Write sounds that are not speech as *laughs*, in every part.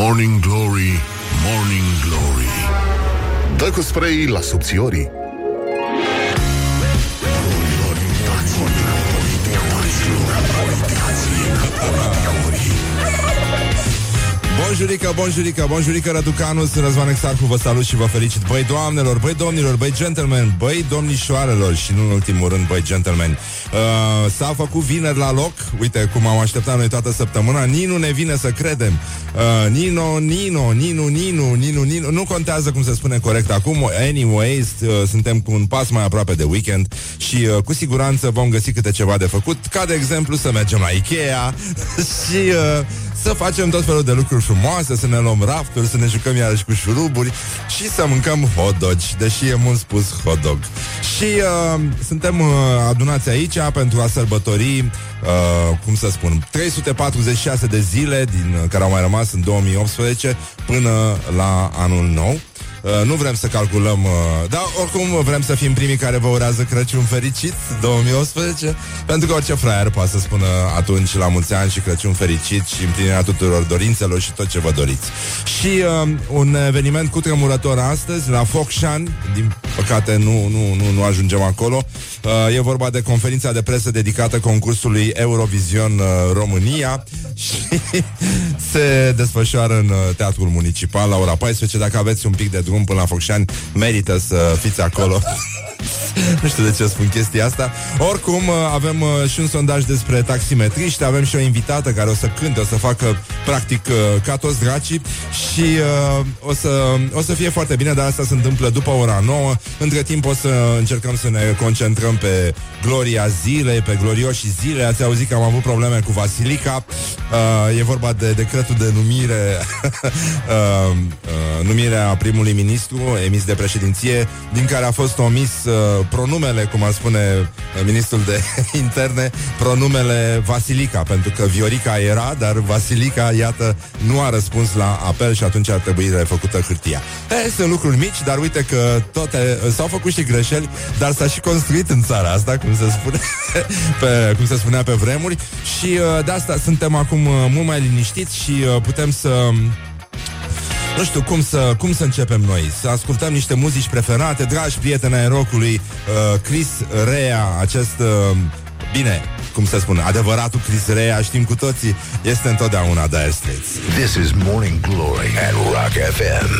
Morning Glory, Morning Glory Dă cu spray la subțiorii Bonjurică, bonjurică, bonjurică Răducanu, sunt Răzvan Exarcu, vă salut și vă felicit. Băi doamnelor, băi domnilor, băi gentlemen Băi domnișoarelor și nu în ultimul rând Băi gentlemen. Uh, S-a făcut vineri la loc. Uite cum am așteptat noi toată săptămâna. Nici nu ne vine să credem. Uh, Nino, Nino, Ninu, Ninu, Ninu, Ninu. Nu contează cum se spune corect acum. Anyways, uh, suntem cu un pas mai aproape de weekend Și uh, cu siguranță vom găsi câte ceva de făcut Ca de exemplu să mergem la Ikea *laughs* Și uh, să facem tot felul de lucruri frumoase, să ne luăm rafturi, să ne jucăm iarăși cu șuruburi și să mâncăm hot dog, deși e mult spus hot dog. Și uh, suntem uh, adunați aici pentru a sărbători, uh, cum să spun, 346 de zile din uh, care au mai rămas în 2018 până la anul nou. Uh, nu vrem să calculăm, uh, dar oricum vrem să fim primii care vă urează Crăciun fericit 2018, pentru că orice fraier poate să spună atunci la mulți ani și Crăciun fericit și împlinirea tuturor dorințelor și tot ce vă doriți. Și uh, un eveniment cu tremurător astăzi la Focșani, din păcate nu, nu, nu, nu ajungem acolo. Uh, e vorba de conferința de presă dedicată concursului Eurovision uh, România *laughs* și se desfășoară în uh, Teatrul Municipal la ora 14. Dacă aveți un pic de drum până la Focșani, merită să fiți acolo. *laughs* *laughs* nu știu de ce spun chestia asta. Oricum, uh, avem uh, și un sondaj despre taximetriști, avem și o invitată care o să cânte, o să facă practic uh, ca toți dracii și uh, o, să, o să fie foarte bine, dar asta se întâmplă după ora 9. Între timp o să încercăm să ne concentrăm pe gloria zilei, pe glorioșii zile. Ați auzit că am avut probleme cu Vasilica. Uh, e vorba de decretul de numire *laughs* uh, uh, numirea primului ministru emis de președinție, din care a fost omis uh, pronumele, cum ar spune uh, ministrul de *laughs* interne, pronumele Vasilica, pentru că Viorica era, dar Vasilica, iată, nu a răspuns la apel și atunci ar trebui refăcută hârtia. E, sunt lucruri mici, dar uite că toate s-au făcut și greșeli, dar s-a și construit în țara asta, cum se spune, *laughs* pe, cum se spunea pe vremuri și uh, de asta suntem acum uh, mult mai liniștiți și uh, putem să nu știu cum să, cum să începem noi. Să ascultăm niște muzici preferate. Dragi prieteni ai rockului uh, Chris Rea, acest uh, Bine, cum să spun, adevăratul Chris Rea Știm cu toții, este întotdeauna Dire Straits. This is Morning Glory at Rock FM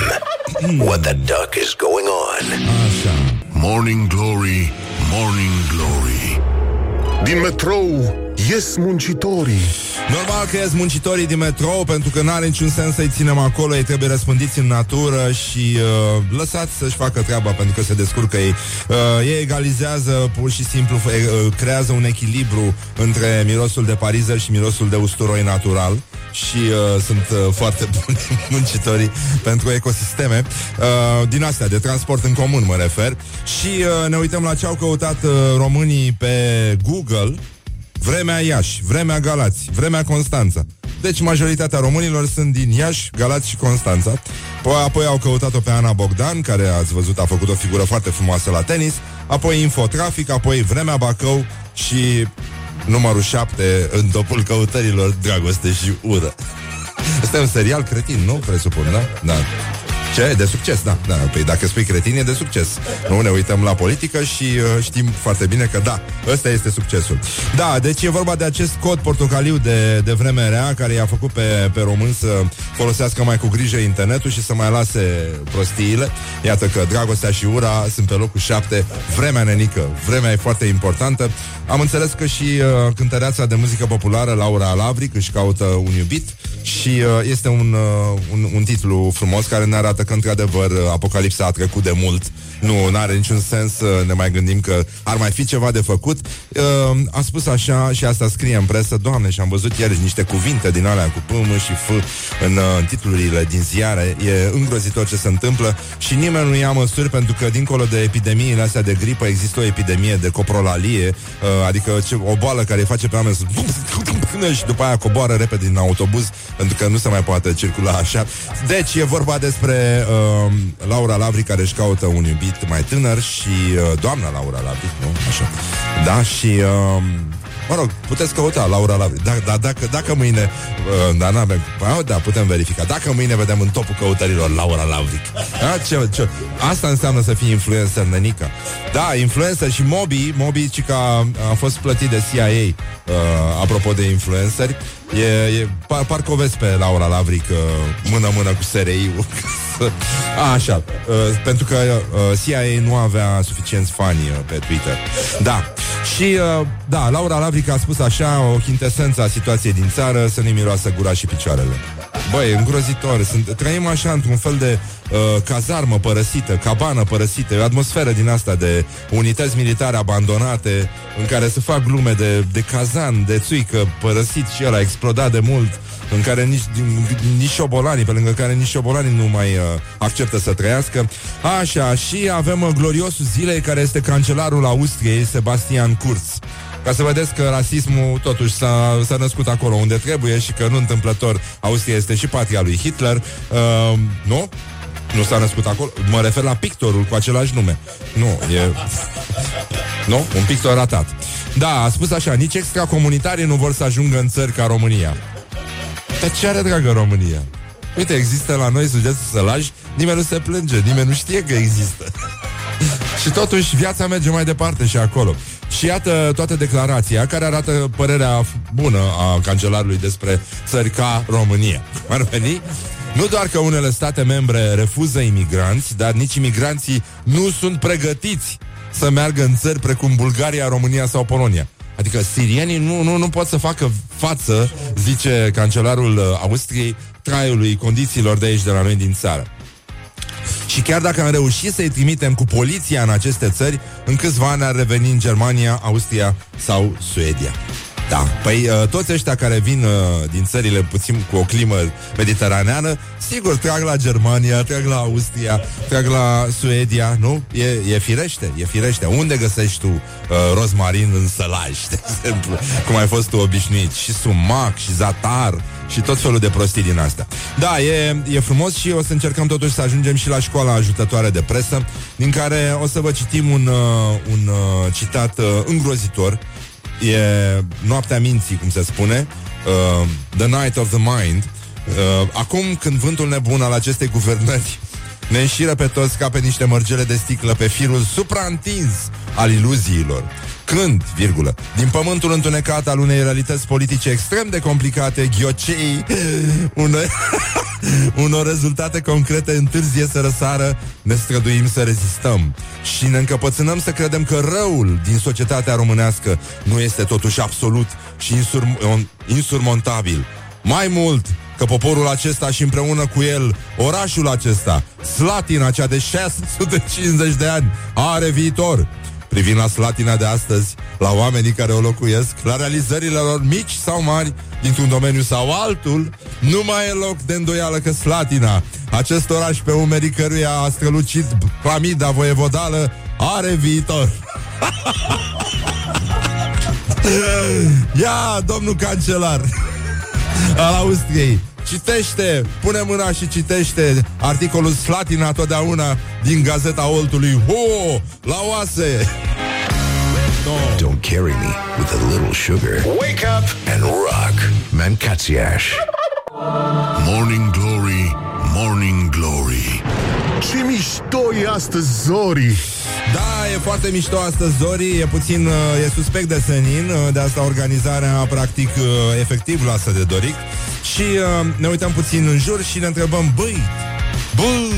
What the duck is going on? Așa. Morning Glory, Morning Glory. Din metrou ies muncitorii. Normal că ies muncitorii din metrou Pentru că n-are niciun sens să-i ținem acolo Ei trebuie răspândiți în natură Și uh, lăsați să-și facă treaba Pentru că se descurcă ei. Uh, Ei egalizează pur și simplu uh, Creează un echilibru Între mirosul de pariză și mirosul de usturoi natural și uh, sunt uh, foarte *laughs* buni muncitorii pentru ecosisteme uh, din astea, de transport în comun mă refer. Și uh, ne uităm la ce au căutat uh, românii pe Google Vremea Iași, vremea Galați, vremea Constanța. Deci majoritatea românilor sunt din Iași, Galați și Constanța. Apoi, apoi au căutat-o pe Ana Bogdan, care ați văzut a făcut o figură foarte frumoasă la tenis, apoi Infotrafic, apoi Vremea Bacău și numărul 7 în topul căutărilor Dragoste și ură. Este un serial cretin, nu? Presupun, da? Da. Ce? De succes, da. da. Păi dacă spui cretin, e de succes. Nu ne uităm la politică și uh, știm foarte bine că da, ăsta este succesul. Da, deci e vorba de acest cod portocaliu de, de vreme rea care i-a făcut pe, pe român să folosească mai cu grijă internetul și să mai lase prostiile. Iată că dragostea și ura sunt pe locul șapte. Vremea nenică. Vremea e foarte importantă. Am înțeles că și uh, cântăreața de muzică populară Laura Lavric își caută un iubit și uh, este un, uh, un, un titlu frumos care ne arată că într-adevăr apocalipsa a trecut de mult nu are niciun sens să ne mai gândim că ar mai fi ceva de făcut. Uh, a spus așa și asta scrie în presă, Doamne, și am văzut ieri niște cuvinte din alea cu P, M și F în, uh, în titlurile din ziare. E îngrozitor ce se întâmplă și nimeni nu ia măsuri pentru că dincolo de epidemiile astea de gripă există o epidemie de coprolalie, uh, adică ce, o boală care îi face pe oameni să și după aia coboară repede din autobuz pentru că nu se mai poate circula așa. Deci e vorba despre uh, Laura Lavri care își caută un iubit iubit mai tânăr și uh, doamna Laura Labic, nu? Așa. Da, și uh, Mă rog, puteți căuta Laura Lavric. Da, da, dacă, dacă mâine... Uh, da, n-avem... Da, putem verifica. Dacă mâine vedem în topul căutărilor Laura Lavric. Da, ce, ce, asta înseamnă să fii influencer, nănica. Da, influencer și Moby, Moby, ci că a, a fost plătit de CIA, uh, apropo de influenceri. E, e, par, parcă o vezi pe Laura Lavric uh, mână-mână cu SRI-ul. *laughs* A, așa, uh, pentru că uh, CIA nu avea suficienți fani uh, pe Twitter. Da. Și, uh, da, Laura Lavric a spus așa o chintesență a situației din țară, să nu miroasă gura și picioarele. Băi, îngrozitor. Sunt, trăim așa într-un fel de uh, cazarmă părăsită, cabană părăsită, o atmosferă din asta de unități militare abandonate, în care se fac glume de, de cazan, de țuică părăsit și el a explodat de mult în care nici, nici șobolanii, pe lângă care nici șobolanii nu mai uh, acceptă să trăiască. Așa, și avem uh, gloriosul zilei, care este cancelarul Austriei, Sebastian Kurz. Ca să vedeți că rasismul totuși s-a, s-a născut acolo unde trebuie și că nu întâmplător Austria este și patria lui Hitler. Uh, nu? Nu s-a născut acolo? Mă refer la pictorul cu același nume. Nu, e... nu? Un pictor ratat. Da, a spus așa, nici extracomunitarii nu vor să ajungă în țări ca România. Dar ce are, dragă România? Uite, există la noi sugeți sălași, nimeni nu se plânge, nimeni nu știe că există. *laughs* și totuși viața merge mai departe și acolo. Și iată toată declarația care arată părerea bună a cancelarului despre țări ca România. *laughs* Ar veni? Nu doar că unele state membre refuză imigranți, dar nici imigranții nu sunt pregătiți să meargă în țări precum Bulgaria, România sau Polonia. Adică sirienii nu, nu, nu pot să facă față, zice cancelarul uh, Austriei, traiului, condițiilor de aici, de la noi din țară. Și chiar dacă am reușit să-i trimitem cu poliția în aceste țări, în câțiva ani ar reveni în Germania, Austria sau Suedia. Da, păi uh, toți ăștia care vin uh, din țările puțin cu o climă mediteraneană, sigur, trag la Germania, trag la Austria, trag la Suedia, nu? E, e firește, e firește. Unde găsești tu uh, rozmarin în sălaj, *laughs* de exemplu, cum ai fost tu obișnuit? Și sumac, și zatar, și tot felul de prostii din astea. Da, e, e frumos și o să încercăm totuși să ajungem și la școala ajutătoare de presă, din care o să vă citim un, uh, un uh, citat uh, îngrozitor E noaptea minții, cum se spune uh, The Night of the Mind uh, Acum când vântul nebun al acestei guvernări ne înșiră pe toți ca pe niște mărgele de sticlă pe firul supraîntins al iluziilor. Când, virgulă, din pământul întunecat al unei realități politice extrem de complicate, ghiocei, *laughs* unor, *laughs* unor rezultate concrete întârzie să răsară, ne străduim să rezistăm și ne încăpățânăm să credem că răul din societatea românească nu este totuși absolut și insur- insurmontabil. Mai mult, că poporul acesta și împreună cu el orașul acesta, Slatina, cea de 650 de ani, are viitor. Privind la Slatina de astăzi, la oamenii care o locuiesc, la realizările lor mici sau mari, dintr-un domeniu sau altul, nu mai e loc de îndoială că Slatina, acest oraș pe umerii căruia a strălucit clamida voievodală, are viitor. *laughs* Ia, domnul cancelar al Austriei, Citește, pune mâna și citește articolul Slatina totdeauna din Gazeta Oltului. Ho, la oase! No. Don't carry me with a little sugar. Wake up and rock. Mancațiaș. Morning Glory, Morning Glory. Ce mișto e astăzi, Zori! Da, e foarte mișto astăzi, Zori E puțin, uh, e suspect de senin uh, De asta organizarea, practic, uh, efectiv lasă de doric Și ne uităm puțin în jur și ne întrebăm Băi, băi,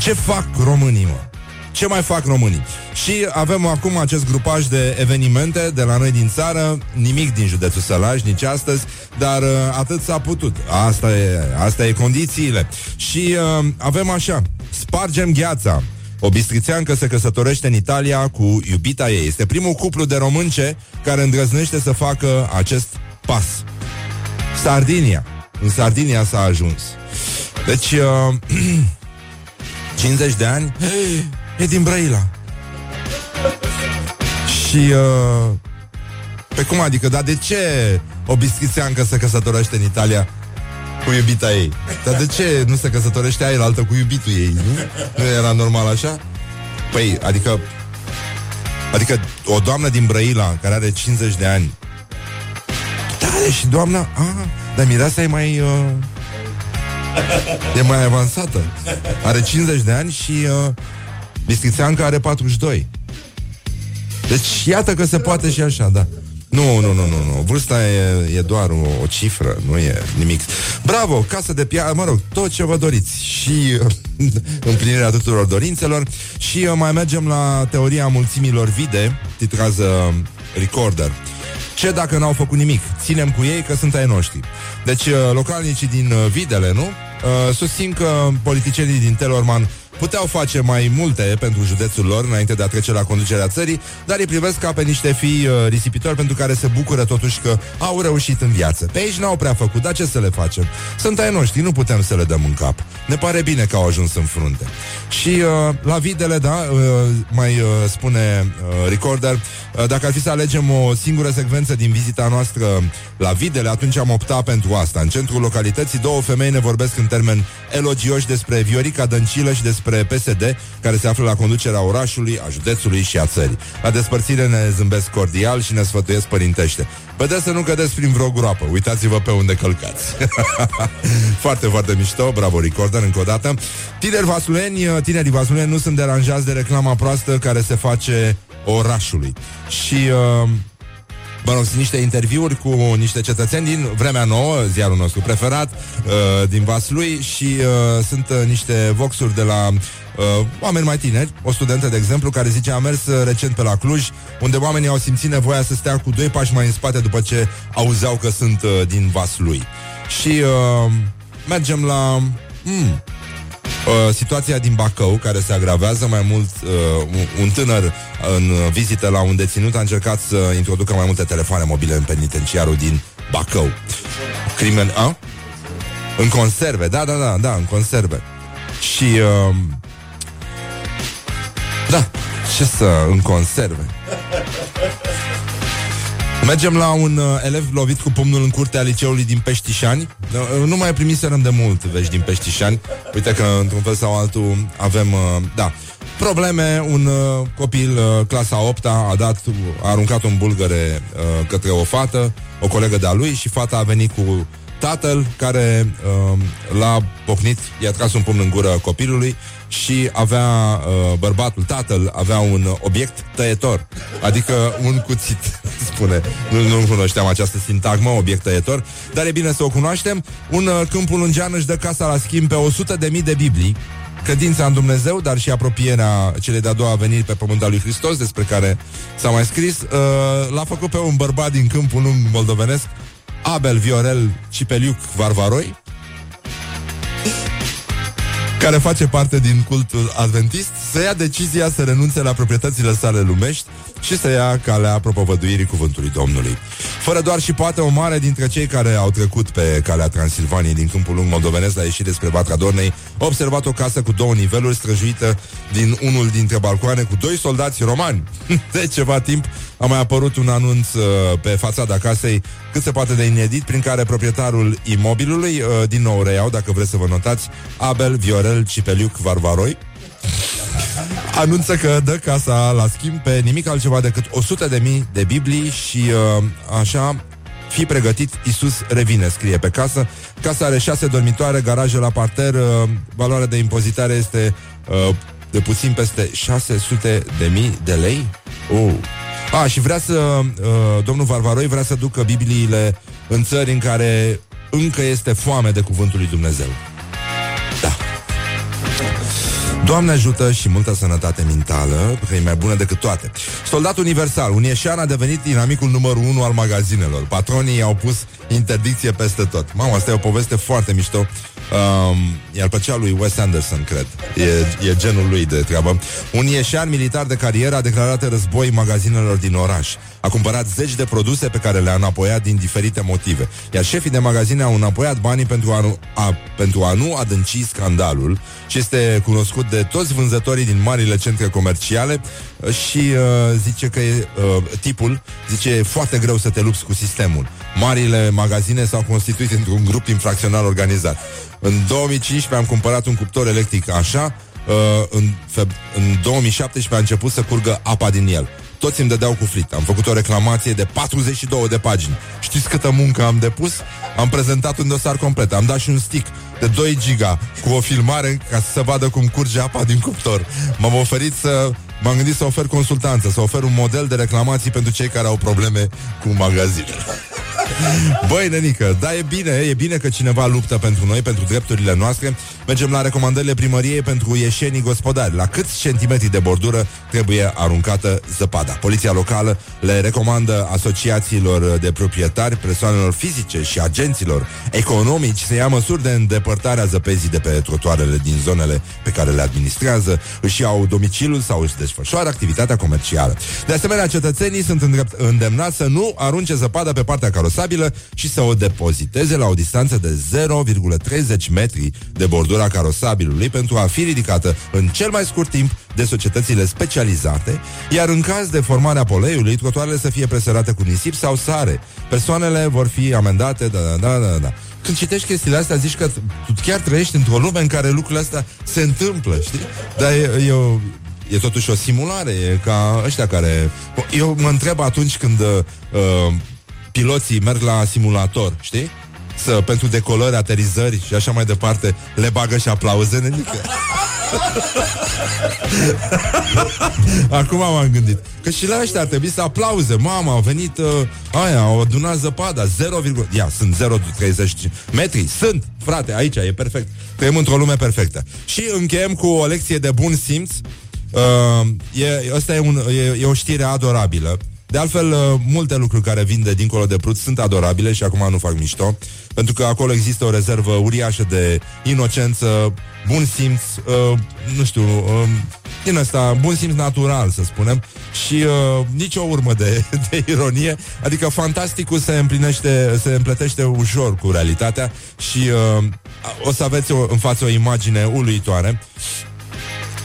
ce fac românii, mă? Ce mai fac românii? Și avem acum acest grupaj de evenimente de la noi din țară, nimic din județul Sălaj, nici astăzi, dar uh, atât s-a putut. Asta e, asta e condițiile. Și uh, avem așa, spargem gheața. O bistrițeancă se căsătorește în Italia cu iubita ei. Este primul cuplu de românce care îndrăznește să facă acest pas. Sardinia. În Sardinia s-a ajuns. Deci, uh, *clears throat* 50 de ani, e din Brăila. Și, uh, pe cum adică, dar de ce o bistrițeancă se căsătorește în Italia cu iubita ei. Dar de ce nu se căsătorește aia altă cu iubitul ei, nu? Nu era normal așa? Păi, adică Adică o doamnă din Brăila Care are 50 de ani tare și doamna, ah, dar mireasa e mai... Uh, e mai avansată. Are 50 de ani și uh, Bistrițeanca are 42. Deci iată că se poate și așa, da. Nu, nu, nu, nu, nu. Vârsta e, e doar o, o cifră, nu e nimic. Bravo, casă de piatră, mă rog, tot ce vă doriți. Și *laughs* împlinirea tuturor dorințelor. Și uh, mai mergem la teoria mulțimilor vide, titrează Recorder. Ce dacă n-au făcut nimic? Ținem cu ei că sunt ai noștri. Deci, uh, localnicii din uh, Videle, nu? Uh, susțin că politicienii din Telorman puteau face mai multe pentru județul lor înainte de a trece la conducerea țării, dar îi privesc ca pe niște fii uh, risipitori pentru care se bucură totuși că au reușit în viață. Pe aici n-au prea făcut, dar ce să le facem? Sunt ai noștri, nu putem să le dăm în cap. Ne pare bine că au ajuns în frunte. Și uh, la videle, da, uh, mai uh, spune uh, Recorder, uh, dacă ar fi să alegem o singură secvență din vizita noastră la videle, atunci am optat pentru asta. În centrul localității, două femei ne vorbesc în termeni elogioși despre Viorica Dăncilă și despre despre PSD, care se află la conducerea orașului, a județului și a țării. La despărțire ne zâmbesc cordial și ne sfătuiesc părintește. Vedeți să nu cădeți prin vreo groapă. Uitați-vă pe unde călcați. *laughs* foarte, foarte mișto. Bravo, Recorder, încă o dată. Tineri vasuleni, tinerii vasuleni nu sunt deranjați de reclama proastă care se face orașului. Și... Uh, mă rog, sunt niște interviuri cu niște cetățeni din Vremea Nouă, ziarul nostru preferat, uh, din Vaslui și uh, sunt uh, niște voxuri de la uh, oameni mai tineri, o studentă, de exemplu, care zice a mers uh, recent pe la Cluj, unde oamenii au simțit nevoia să stea cu doi pași mai în spate după ce auzeau că sunt uh, din Vaslui. Și uh, mergem la... Mm, Uh, situația din Bacău, care se agravează mai mult, uh, un tânăr în vizită la un deținut a încercat să introducă mai multe telefoane mobile în penitenciarul din Bacău. Crimen, a? În conserve, da, da, da, da, în conserve. Și, uh, da, ce să, în conserve. Mergem la un uh, elev lovit cu pumnul în curtea liceului din Peștișani. Uh, nu mai primiserăm de mult vești din Peștișani. Uite că, într-un fel sau altul, avem... Uh, da, probleme. Un uh, copil, uh, clasa 8 a dat, a aruncat un bulgăre uh, către o fată, o colegă de-a lui și fata a venit cu tatăl care uh, l-a pocnit, i-a tras un pumn în gură copilului și avea uh, bărbatul, tatăl, avea un obiect tăietor, adică un cuțit, *laughs* spune. Nu, nu cunoșteam această sintagmă, obiect tăietor, dar e bine să o cunoaștem. Un uh, câmpul lungean își dă casa la schimb pe 100 de mii de Biblii, credința în Dumnezeu, dar și apropierea celei de-a doua veniri pe pământul lui Hristos, despre care s-a mai scris, uh, l-a făcut pe un bărbat din câmpul lung moldovenesc, Abel Viorel Cipeliuc Varvaroi, care face parte din cultul adventist, să ia decizia să renunțe la proprietățile sale lumești și să ia calea propovăduirii cuvântului Domnului. Fără doar și poate o mare dintre cei care au trecut pe calea Transilvaniei din câmpul lung moldovenesc la ieșit despre Vatra Dornei, a observat o casă cu două niveluri străjuită din unul dintre balcoane cu doi soldați romani. *laughs* De ceva timp a mai apărut un anunț uh, pe fațada casei cât se poate de inedit, prin care proprietarul imobilului, uh, din nou reiau, dacă vreți să vă notați, Abel Viorel Cipeliuc Varvaroi, anunță că dă casa la schimb pe nimic altceva decât 100 de mii de Biblii și uh, așa fi pregătit, Isus revine, scrie pe casă. Casa are șase dormitoare, garaje la parter, uh, valoarea de impozitare este uh, de puțin peste 600 de mii de lei. Uh. A, și vrea să, uh, domnul Varvaroi vrea să ducă Bibliile în țări în care încă este foame de cuvântul lui Dumnezeu. Da. Doamne ajută și multă sănătate mentală, că e mai bună decât toate. Soldat universal, un ieșan a devenit dinamicul numărul 1 al magazinelor. Patronii au pus interdicție peste tot. Mamă, asta e o poveste foarte mișto. Um, iar pe cea lui Wes Anderson, cred. E, e genul lui de treabă. Un ieșean militar de carieră a declarat război magazinelor din oraș. A cumpărat zeci de produse pe care le-a înapoiat din diferite motive. Iar șefii de magazine au înapoiat banii pentru a, nu, a, pentru a nu adânci scandalul și este cunoscut de toți vânzătorii din marile centre comerciale și uh, zice că e, uh, tipul zice e foarte greu să te lupți cu sistemul. Marile magazine s-au constituit într-un grup infracțional organizat. În 2015 am cumpărat un cuptor electric așa, uh, în, feb- în 2017 a început să curgă apa din el. Toți îmi dădeau cu flit. Am făcut o reclamație de 42 de pagini. Știți câtă muncă am depus? Am prezentat un dosar complet. Am dat și un stick de 2 giga cu o filmare ca să se vadă cum curge apa din cuptor. M-am oferit să M-am gândit să ofer consultanță, să ofer un model de reclamații pentru cei care au probleme cu magazinele. *laughs* Băi, nenică, da, e bine, e bine că cineva luptă pentru noi, pentru drepturile noastre. Mergem la recomandările primăriei pentru ieșenii gospodari. La câți centimetri de bordură trebuie aruncată zăpada? Poliția locală le recomandă asociațiilor de proprietari, persoanelor fizice și agenților economici să ia măsuri de îndepărtare a zăpezii de pe trotuarele din zonele pe care le administrează, își iau domiciliul sau își desfășoară activitatea comercială. De asemenea, cetățenii sunt îndemnați să nu arunce zăpada pe partea carosabilă și să o depoziteze la o distanță de 0,30 metri de bordura carosabilului pentru a fi ridicată în cel mai scurt timp de societățile specializate, iar în caz de formarea poleiului, trotuarele să fie presărate cu nisip sau sare. Persoanele vor fi amendate, da, da, da, da, da. Când citești chestiile astea, zici că tu chiar trăiești într-o lume în care lucrurile astea se întâmplă, știi? Dar e, e, o, e totuși o simulare, e ca ăștia care... Eu mă întreb atunci când uh, piloții merg la simulator, știi? Să, pentru decolări, aterizări și așa mai departe, le bagă și aplauze, nenică. *laughs* Acum m-am gândit Că și la ăștia ar trebui să aplauze. Mama, a venit uh, aia, au adunat zăpada 0, ia, sunt 0,30 metri. Sunt, frate, aici e perfect. Trăim într-o lume perfectă. Și încheiem cu o lecție de bun simț uh, e, Asta e, un, e, e o știre adorabilă. De altfel, uh, multe lucruri care vin de dincolo de Prut sunt adorabile și acum nu fac mișto, pentru că acolo există o rezervă uriașă de inocență, bun simț, uh, nu știu, uh, din asta, bun simț natural, să spunem, și uh, nicio urmă de, *laughs* de ironie, adică fantasticul se împlinește, se împletește ușor cu realitatea și uh, o să aveți o, în față o imagine uluitoare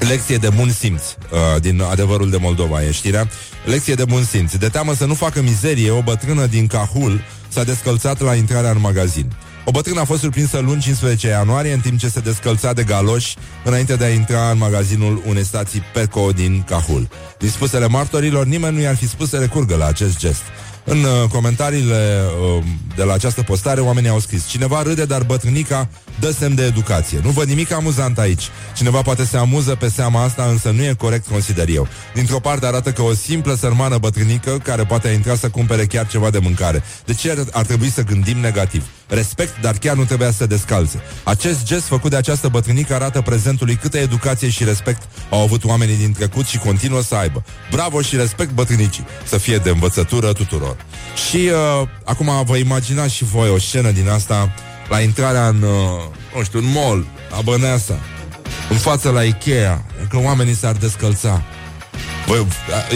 Lecție de bun simț uh, din adevărul de Moldova, e știrea. Lecție de bun simț. De teamă să nu facă mizerie, o bătrână din Cahul s-a descălțat la intrarea în magazin. O bătrână a fost surprinsă luni 15 ianuarie în timp ce se descălța de galoși înainte de a intra în magazinul unei stații Peco din Cahul. Din spusele martorilor, nimeni nu i-ar fi spus să recurgă la acest gest. În uh, comentariile uh, de la această postare, oamenii au scris Cineva râde, dar bătrânica dă semn de educație. Nu văd nimic amuzant aici. Cineva poate se amuză pe seama asta, însă nu e corect, consider eu. Dintr-o parte arată că o simplă sărmană bătrânică care poate intra să cumpere chiar ceva de mâncare. De ce ar, ar trebui să gândim negativ? Respect, dar chiar nu trebuia să descalze. Acest gest făcut de această bătrânică arată prezentului câtă educație și respect au avut oamenii din trecut și continuă să aibă. Bravo și respect bătrânicii. Să fie de învățătură tuturor. Și uh, acum vă imaginați și voi o scenă din asta la intrarea în, uh, nu știu, în mall, la Băneasa, în fața la Ikea, că oamenii s-ar descălța. Bă,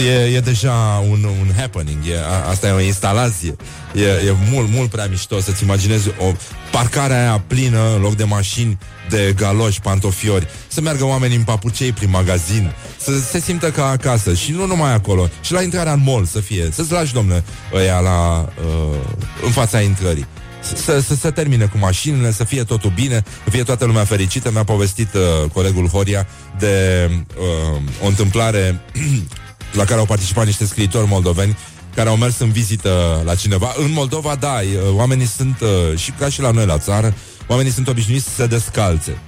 e, e deja un, un happening, e, a, asta e o instalație. E, e mult, mult prea mișto să-ți imaginezi o parcare aia plină în loc de mașini de galoși, pantofiori, să meargă oamenii în papucei prin magazin, să se simtă ca acasă și nu numai acolo, și la intrarea în mall să fie, să-ți lași, domne, ăia la, uh, în fața intrării să, să se termine cu mașinile, să fie totul bine, să fie toată lumea fericită. Mi-a povestit uh, colegul Horia de uh, o întâmplare *clears throat* la care au participat niște scriitori moldoveni care au mers în vizită la cineva. În Moldova, da, oamenii sunt, uh, și ca și la noi la țară, oamenii sunt obișnuiți să se descalțe.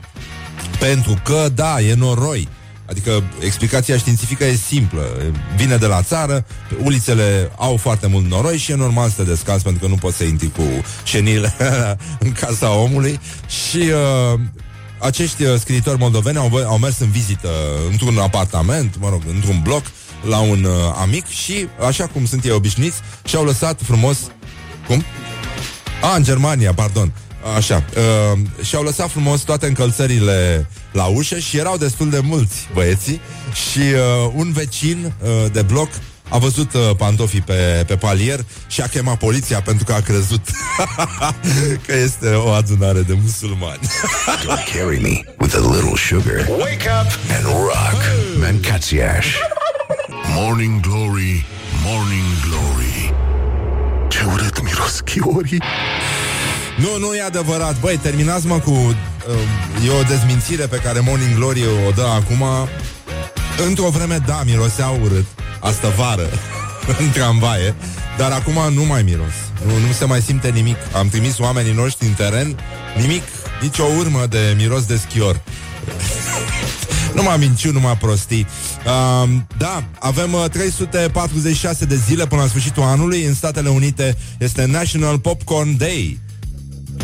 Pentru că, da, e noroi. Adică explicația științifică e simplă. Vine de la țară, ulițele au foarte mult noroi și e normal să te descalzi pentru că nu poți să intri cu șenile *laughs* în casa omului. Și uh, acești uh, scriitori moldoveni au, au mers în vizită într-un apartament, mă rog, într-un bloc, la un uh, amic și, așa cum sunt ei obișnuiți, și-au lăsat frumos... Cum? A, în Germania, pardon. Așa. Uh, și-au lăsat frumos toate încălțările la ușă și erau destul de mulți băieții și uh, un vecin uh, de bloc a văzut uh, pantofii pe, pe palier și a chemat poliția pentru că a crezut *laughs* că este o adunare de musulmani. *laughs* Don't carry me with a little sugar. Wake up and rock. Mancațiaș. Morning Glory, Morning Glory. Ce urât miros chiorii. Nu, nu e adevărat. Băi, terminați mă cu... Uh, e o dezmințire pe care Morning Glory o dă acum. Într-o vreme, da, miroseau urât. astă vară *laughs* în tramvaie, dar acum nu mai miros. Nu, nu se mai simte nimic. Am trimis oamenii noștri în teren, nimic, nici o urmă de miros de schior. *laughs* nu m-am minciu, nu m-am prostii. Uh, da, avem uh, 346 de zile până la sfârșitul anului. În Statele Unite este National Popcorn Day.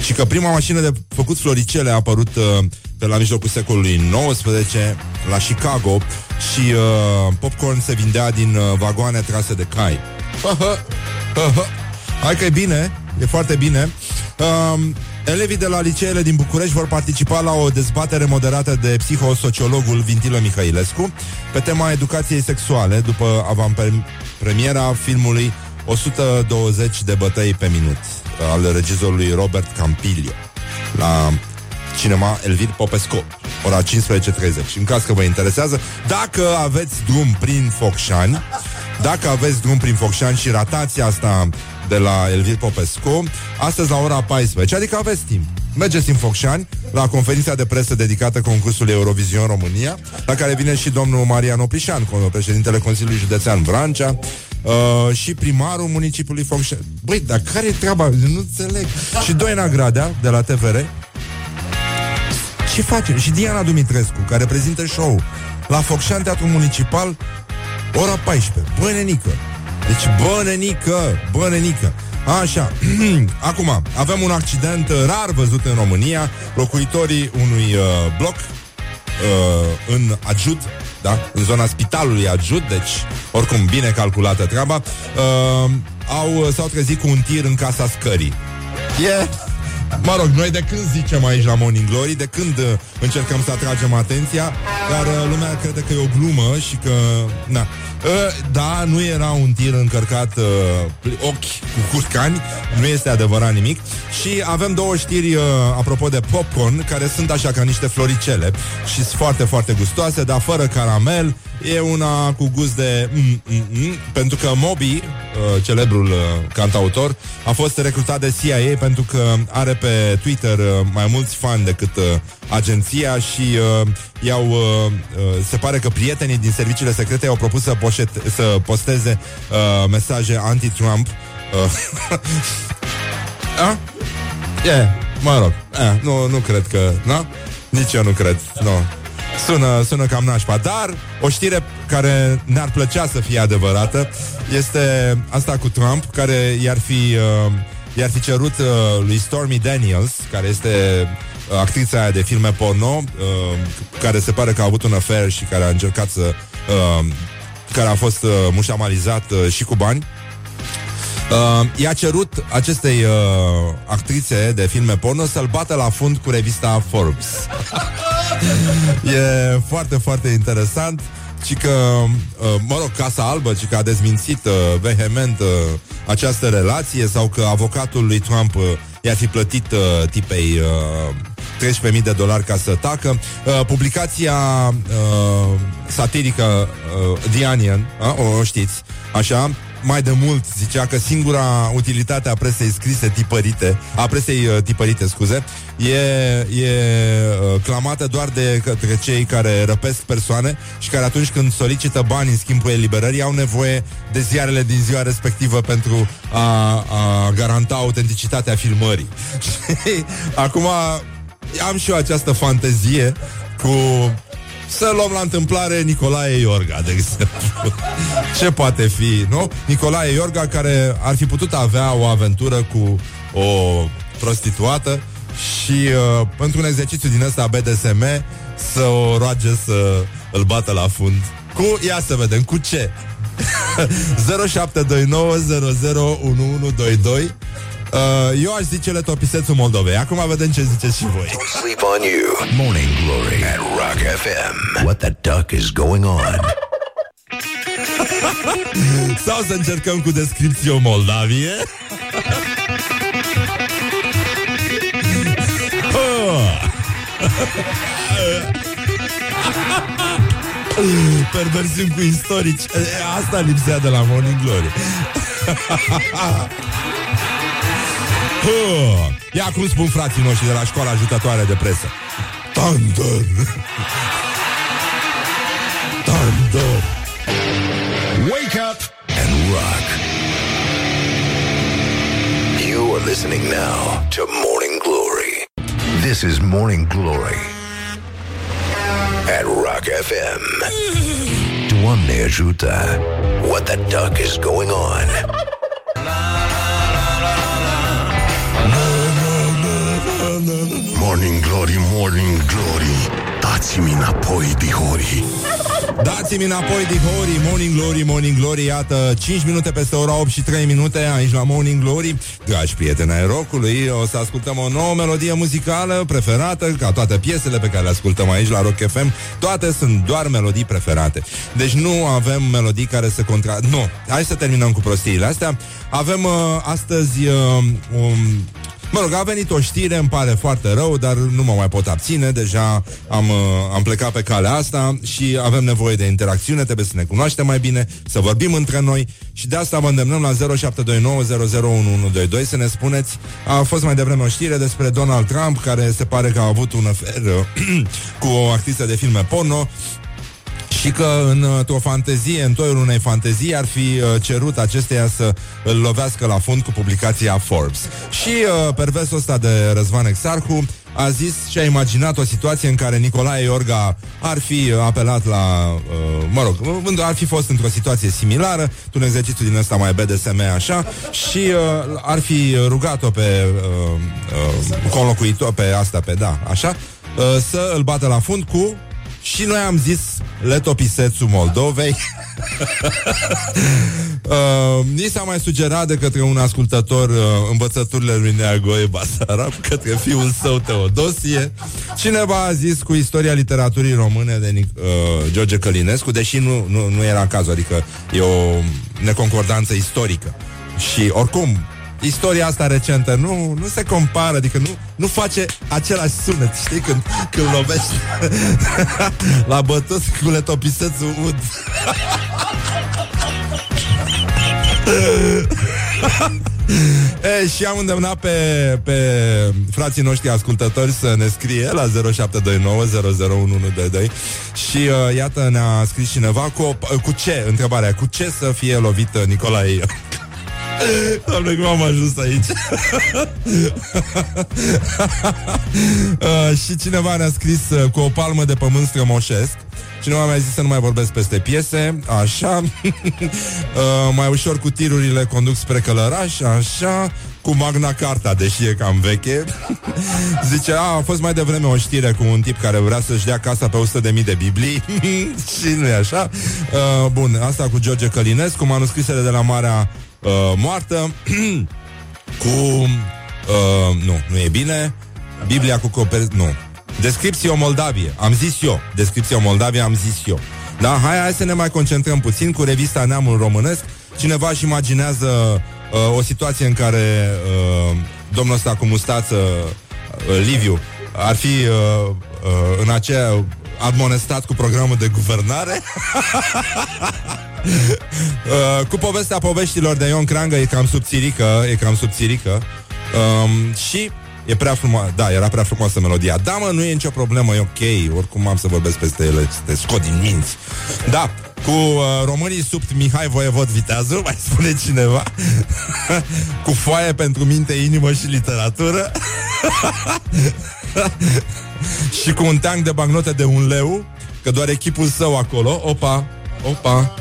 Și că prima mașină de făcut floricele a apărut uh, pe la mijlocul secolului XIX la Chicago și uh, popcorn se vindea din uh, vagoane trase de cai. Hai că e bine, e foarte bine. Uh, elevii de la liceele din București vor participa la o dezbatere moderată de psihosociologul Vintilă Mihailescu pe tema educației sexuale după avantpremiera filmului 120 de bătăi pe minut al regizorului Robert Campilio la cinema Elvir Popescu, ora 15.30. În caz că vă interesează, dacă aveți drum prin Focșani, dacă aveți drum prin Focșani și ratați asta de la Elvir Popescu, astăzi la ora 14, adică aveți timp. Mergeți în Focșani la conferința de presă dedicată concursului Eurovision România, la care vine și domnul Marian Oprișan, președintele Consiliului Județean Vrancea, uh, și primarul municipiului Focșani. Băi, dar care e treaba? Nu înțeleg. Și Doina Gradea, de la TVR, ce face? Și Diana Dumitrescu, care prezintă show la Focșan Teatru Municipal, ora 14. Bă, nenică! Deci, bă, nenică! Bă, nenică! Așa, *clears throat* acum, avem un accident rar văzut în România. Locuitorii unui uh, bloc uh, în Ajut, da? în zona spitalului Ajut, deci oricum bine calculată treaba, uh, au, s-au trezit cu un tir în casa scării. E yeah. Mă rog, noi de când zicem aici la Morning Glory, de când uh, încercăm să atragem atenția, dar uh, lumea crede că e o glumă și că... Na. Uh, da, nu era un tir încărcat uh, ochi cu curcani, nu este adevărat nimic. Și avem două știri uh, apropo de popcorn, care sunt așa ca niște floricele și sunt foarte, foarte gustoase, dar fără caramel. E una cu gust de mm, mm, mm, pentru că Moby, uh, celebrul uh, cantautor, a fost recrutat de CIA pentru că are pe Twitter uh, mai mulți fani decât uh, agenția și uh, i-au, uh, uh, se pare că prietenii din serviciile secrete au propus să, poșet, să posteze uh, mesaje anti-Trump. Uh, *laughs* a? Yeah, mă rog, eh, nu, nu cred că, nu? Nici eu nu cred, nu. Sună, sună cam nașpa Dar o știre care ne-ar plăcea să fie adevărată Este asta cu Trump Care i-ar fi, uh, i-ar fi cerut uh, lui Stormy Daniels Care este uh, actrița aia de filme porno uh, Care se pare că a avut un affair Și care a încercat să uh, Care a fost uh, mușamalizat uh, și cu bani Uh, i-a cerut acestei uh, actrițe de filme porno să-l bată la fund cu revista Forbes. *laughs* e foarte, foarte interesant și că, uh, mă rog, Casa Albă, și că a dezmințit uh, vehement uh, această relație sau că avocatul lui Trump uh, i-ar fi plătit uh, tipei uh, 13.000 de dolari ca să tacă. Uh, publicația uh, satirică uh, The Onion, uh, o, o știți, așa, mai de mult zicea că singura utilitate a presei scrise tipărite, a presei uh, tipărite, scuze, e, e uh, clamată doar de către cei care răpesc persoane și care atunci când solicită bani în schimbul eliberării au nevoie de ziarele din ziua respectivă pentru a, a garanta autenticitatea filmării. *laughs* Acum am și eu această fantezie cu să luăm la întâmplare Nicolae Iorga, de exemplu. Ce poate fi, nu? Nicolae Iorga care ar fi putut avea o aventură cu o prostituată și uh, pentru un exercițiu din ăsta BDSM să o roage să îl bată la fund. Cu, ia să vedem, cu ce? *laughs* 0729 Uh, eu aș zice Letopisețul Moldovei. Acum vedem ce ziceți și voi. Don't sleep on you. Morning Glory at Rock FM. What the duck is going on? *laughs* Sau să încercăm cu descripție o Moldavie? *laughs* *laughs* Perversiuni cu istorici Asta lipsea de la Morning Glory Ia cum spun frații noștri de la școala ajutătoare de presă Thunder Thunder Wake up and rock. You are listening now to Morning Glory. This is Morning Glory at Rock FM. Doamne *sighs* ajută. What the duck is going on? *laughs* Morning Glory, Morning Glory. Dați-mi înapoi, dihori Dați-mi înapoi, dihori, Morning Glory, Morning Glory. Iată, 5 minute peste ora 8 și 3 minute Aici la Morning Glory. Dragi prieteni ai rockului O să ascultăm o nouă melodie muzicală preferată Ca toate piesele pe care le ascultăm aici la Rock FM Toate sunt doar melodii preferate. Deci nu avem melodii care se contra... Nu, hai să terminăm cu prostiile astea. Avem uh, astăzi uh, um, Mă rog, a venit o știre, îmi pare foarte rău, dar nu mă mai pot abține, deja am, uh, am plecat pe calea asta și avem nevoie de interacțiune, trebuie să ne cunoaștem mai bine, să vorbim între noi. Și de asta vă îndemnăm la 0729001122 să ne spuneți, a fost mai devreme o știre despre Donald Trump, care se pare că a avut un afer *clears throat* cu o actriță de filme porno și că într-o fantezie, în toiul unei fantezii ar fi uh, cerut acesteia să îl lovească la fund cu publicația Forbes. Și uh, perversul ăsta de Răzvan Exarhu a zis și a imaginat o situație în care Nicolae Iorga ar fi apelat la, uh, mă rog, ar fi fost într-o situație similară, un exercițiu din ăsta mai BDSM așa, și uh, ar fi rugat-o pe uh, uh, conlocuitor, pe asta, pe da, așa, uh, să îl bată la fund cu și noi am zis letopisețul Moldovei. *laughs* uh, ni s-a mai sugerat de către un ascultător uh, învățăturile lui Neagoe Basarab către fiul său Teodosie. Cineva a zis cu istoria literaturii române de uh, George Călinescu, deși nu, nu, nu era cazul, adică e o neconcordanță istorică. Și oricum, istoria asta recentă nu, nu se compară, adică nu, nu face același sunet, știi, când, când lovești *laughs* la bătut cu letopisețul ud. *laughs* E, și am îndemnat pe, pe frații noștri ascultători să ne scrie la 0729001122 și uh, iată ne-a scris cineva cu, cu ce, întrebarea, cu ce să fie lovit Nicolae *laughs* Doamne, cum am ajuns aici? Uh, Și cineva ne-a scris uh, Cu o palmă de pământ strămoșesc. Cineva mi-a zis să nu mai vorbesc peste piese Așa. *laughs* Uh, Mai ușor cu tirurile conduc spre Călăraș Așa. Cu Magna Carta, deși e cam veche. *laughs* Zice, a, a fost mai devreme o știre cu un tip care vrea să-și dea casa pe 100.000 de Biblii. *laughs* Și nu e așa. Uh, bun, asta cu George Călinescu, manuscrisele de la Marea uh, moartă *clears throat* cu... Uh, nu, nu e bine. Biblia cu coper... Nu. Descripție o Moldavie. Am zis eu. Descripție o Moldavie am zis eu. Da, hai, hai să ne mai concentrăm puțin cu revista Neamul Românesc. Cineva își imaginează uh, o situație în care uh, domnul ăsta cu mustață, uh, Liviu, ar fi uh, uh, în aceea admonestat cu programul de guvernare *laughs* uh, Cu povestea poveștilor de Ion Crangă E cam subțirică E cam subțirică. Um, Și E prea frumoasă, da, era prea frumoasă melodia. Da, mă, nu e nicio problemă, e ok Oricum am să vorbesc peste ele, te scot din minți. Da, cu uh, românii sub Mihai Voievod Viteazul Mai spune cineva *laughs* Cu foaie pentru minte, inimă și literatură. *laughs* Și cu un tank de bagnote de un leu Că doar echipul său acolo Opa, opa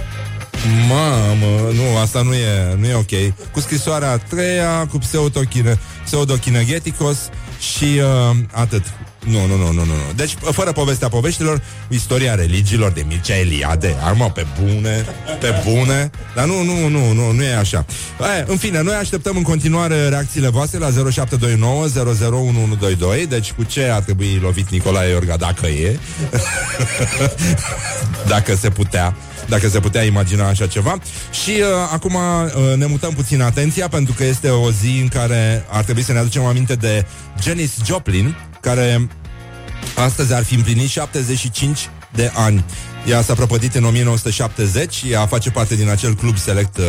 Mamă, nu, asta nu e, nu e ok. Cu scrisoarea a treia, cu pseudochină, pseudochinegeticos și uh, atât. Nu, nu, nu, nu, nu. Deci, fără povestea poveștilor, istoria religiilor de Mircea Eliade, armă pe bune, pe bune, dar nu, nu, nu, nu, nu e așa. Aia, în fine, noi așteptăm în continuare reacțiile voastre la 0729 001122, deci cu ce a trebuit lovit Nicolae Iorga, dacă e, *laughs* dacă se putea dacă se putea imagina așa ceva. Și uh, acum uh, ne mutăm puțin atenția, pentru că este o zi în care ar trebui să ne aducem aminte de Janis Joplin, care astăzi ar fi împlinit 75 de ani. Ea s-a prăpădit în 1970, ea face parte din acel club select uh,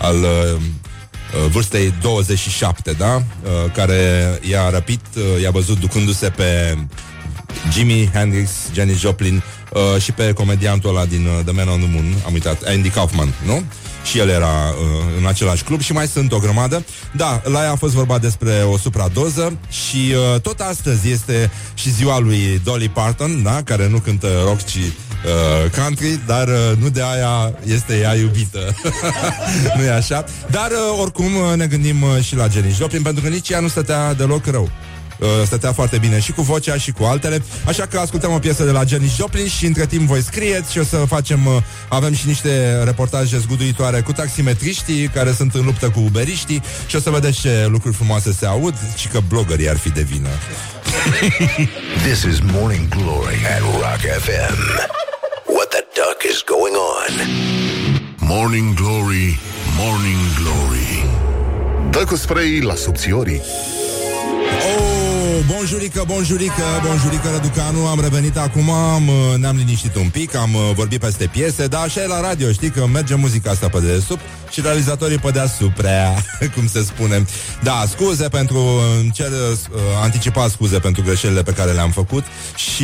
al uh, uh, vârstei 27, da? Uh, care i-a răpit, uh, i-a văzut ducându-se pe Jimmy Hendrix, Janis Joplin uh, și pe comediantul ăla din uh, The Man on the Moon, am uitat, Andy Kaufman, nu? Și el era uh, în același club și mai sunt o grămadă. Da, la ea a fost vorba despre o supradoză și uh, tot astăzi este și ziua lui Dolly Parton, da? care nu cântă rock, ci uh, country, dar uh, nu de aia este ea iubită. *laughs* nu e așa? Dar uh, oricum uh, ne gândim uh, și la Jenny Joplin, pentru că nici ea nu stătea deloc rău. Uh, stătea foarte bine și cu vocea și cu altele Așa că ascultăm o piesă de la Jenny Joplin Și între timp voi scrieți și o să facem uh, Avem și niște reportaje zguduitoare Cu taximetriștii care sunt în luptă cu uberiștii Și o să vedeți ce lucruri frumoase se aud Și că blogării ar fi de vină *laughs* This is Morning Glory at Rock FM. What the duck is going on? Morning Glory, Morning Glory Dă cu spray la subțiorii Oh, bonjurică, bonjurică, bonjurică Răducanu Am revenit acum, am, uh, ne-am liniștit un pic Am uh, vorbit peste piese Dar așa e la radio, știi că merge muzica asta pe dedesubt Și realizatorii pe deasupra *laughs* Cum se spune. Da, scuze pentru îmi cer uh, anticipat scuze pentru greșelile pe care le-am făcut Și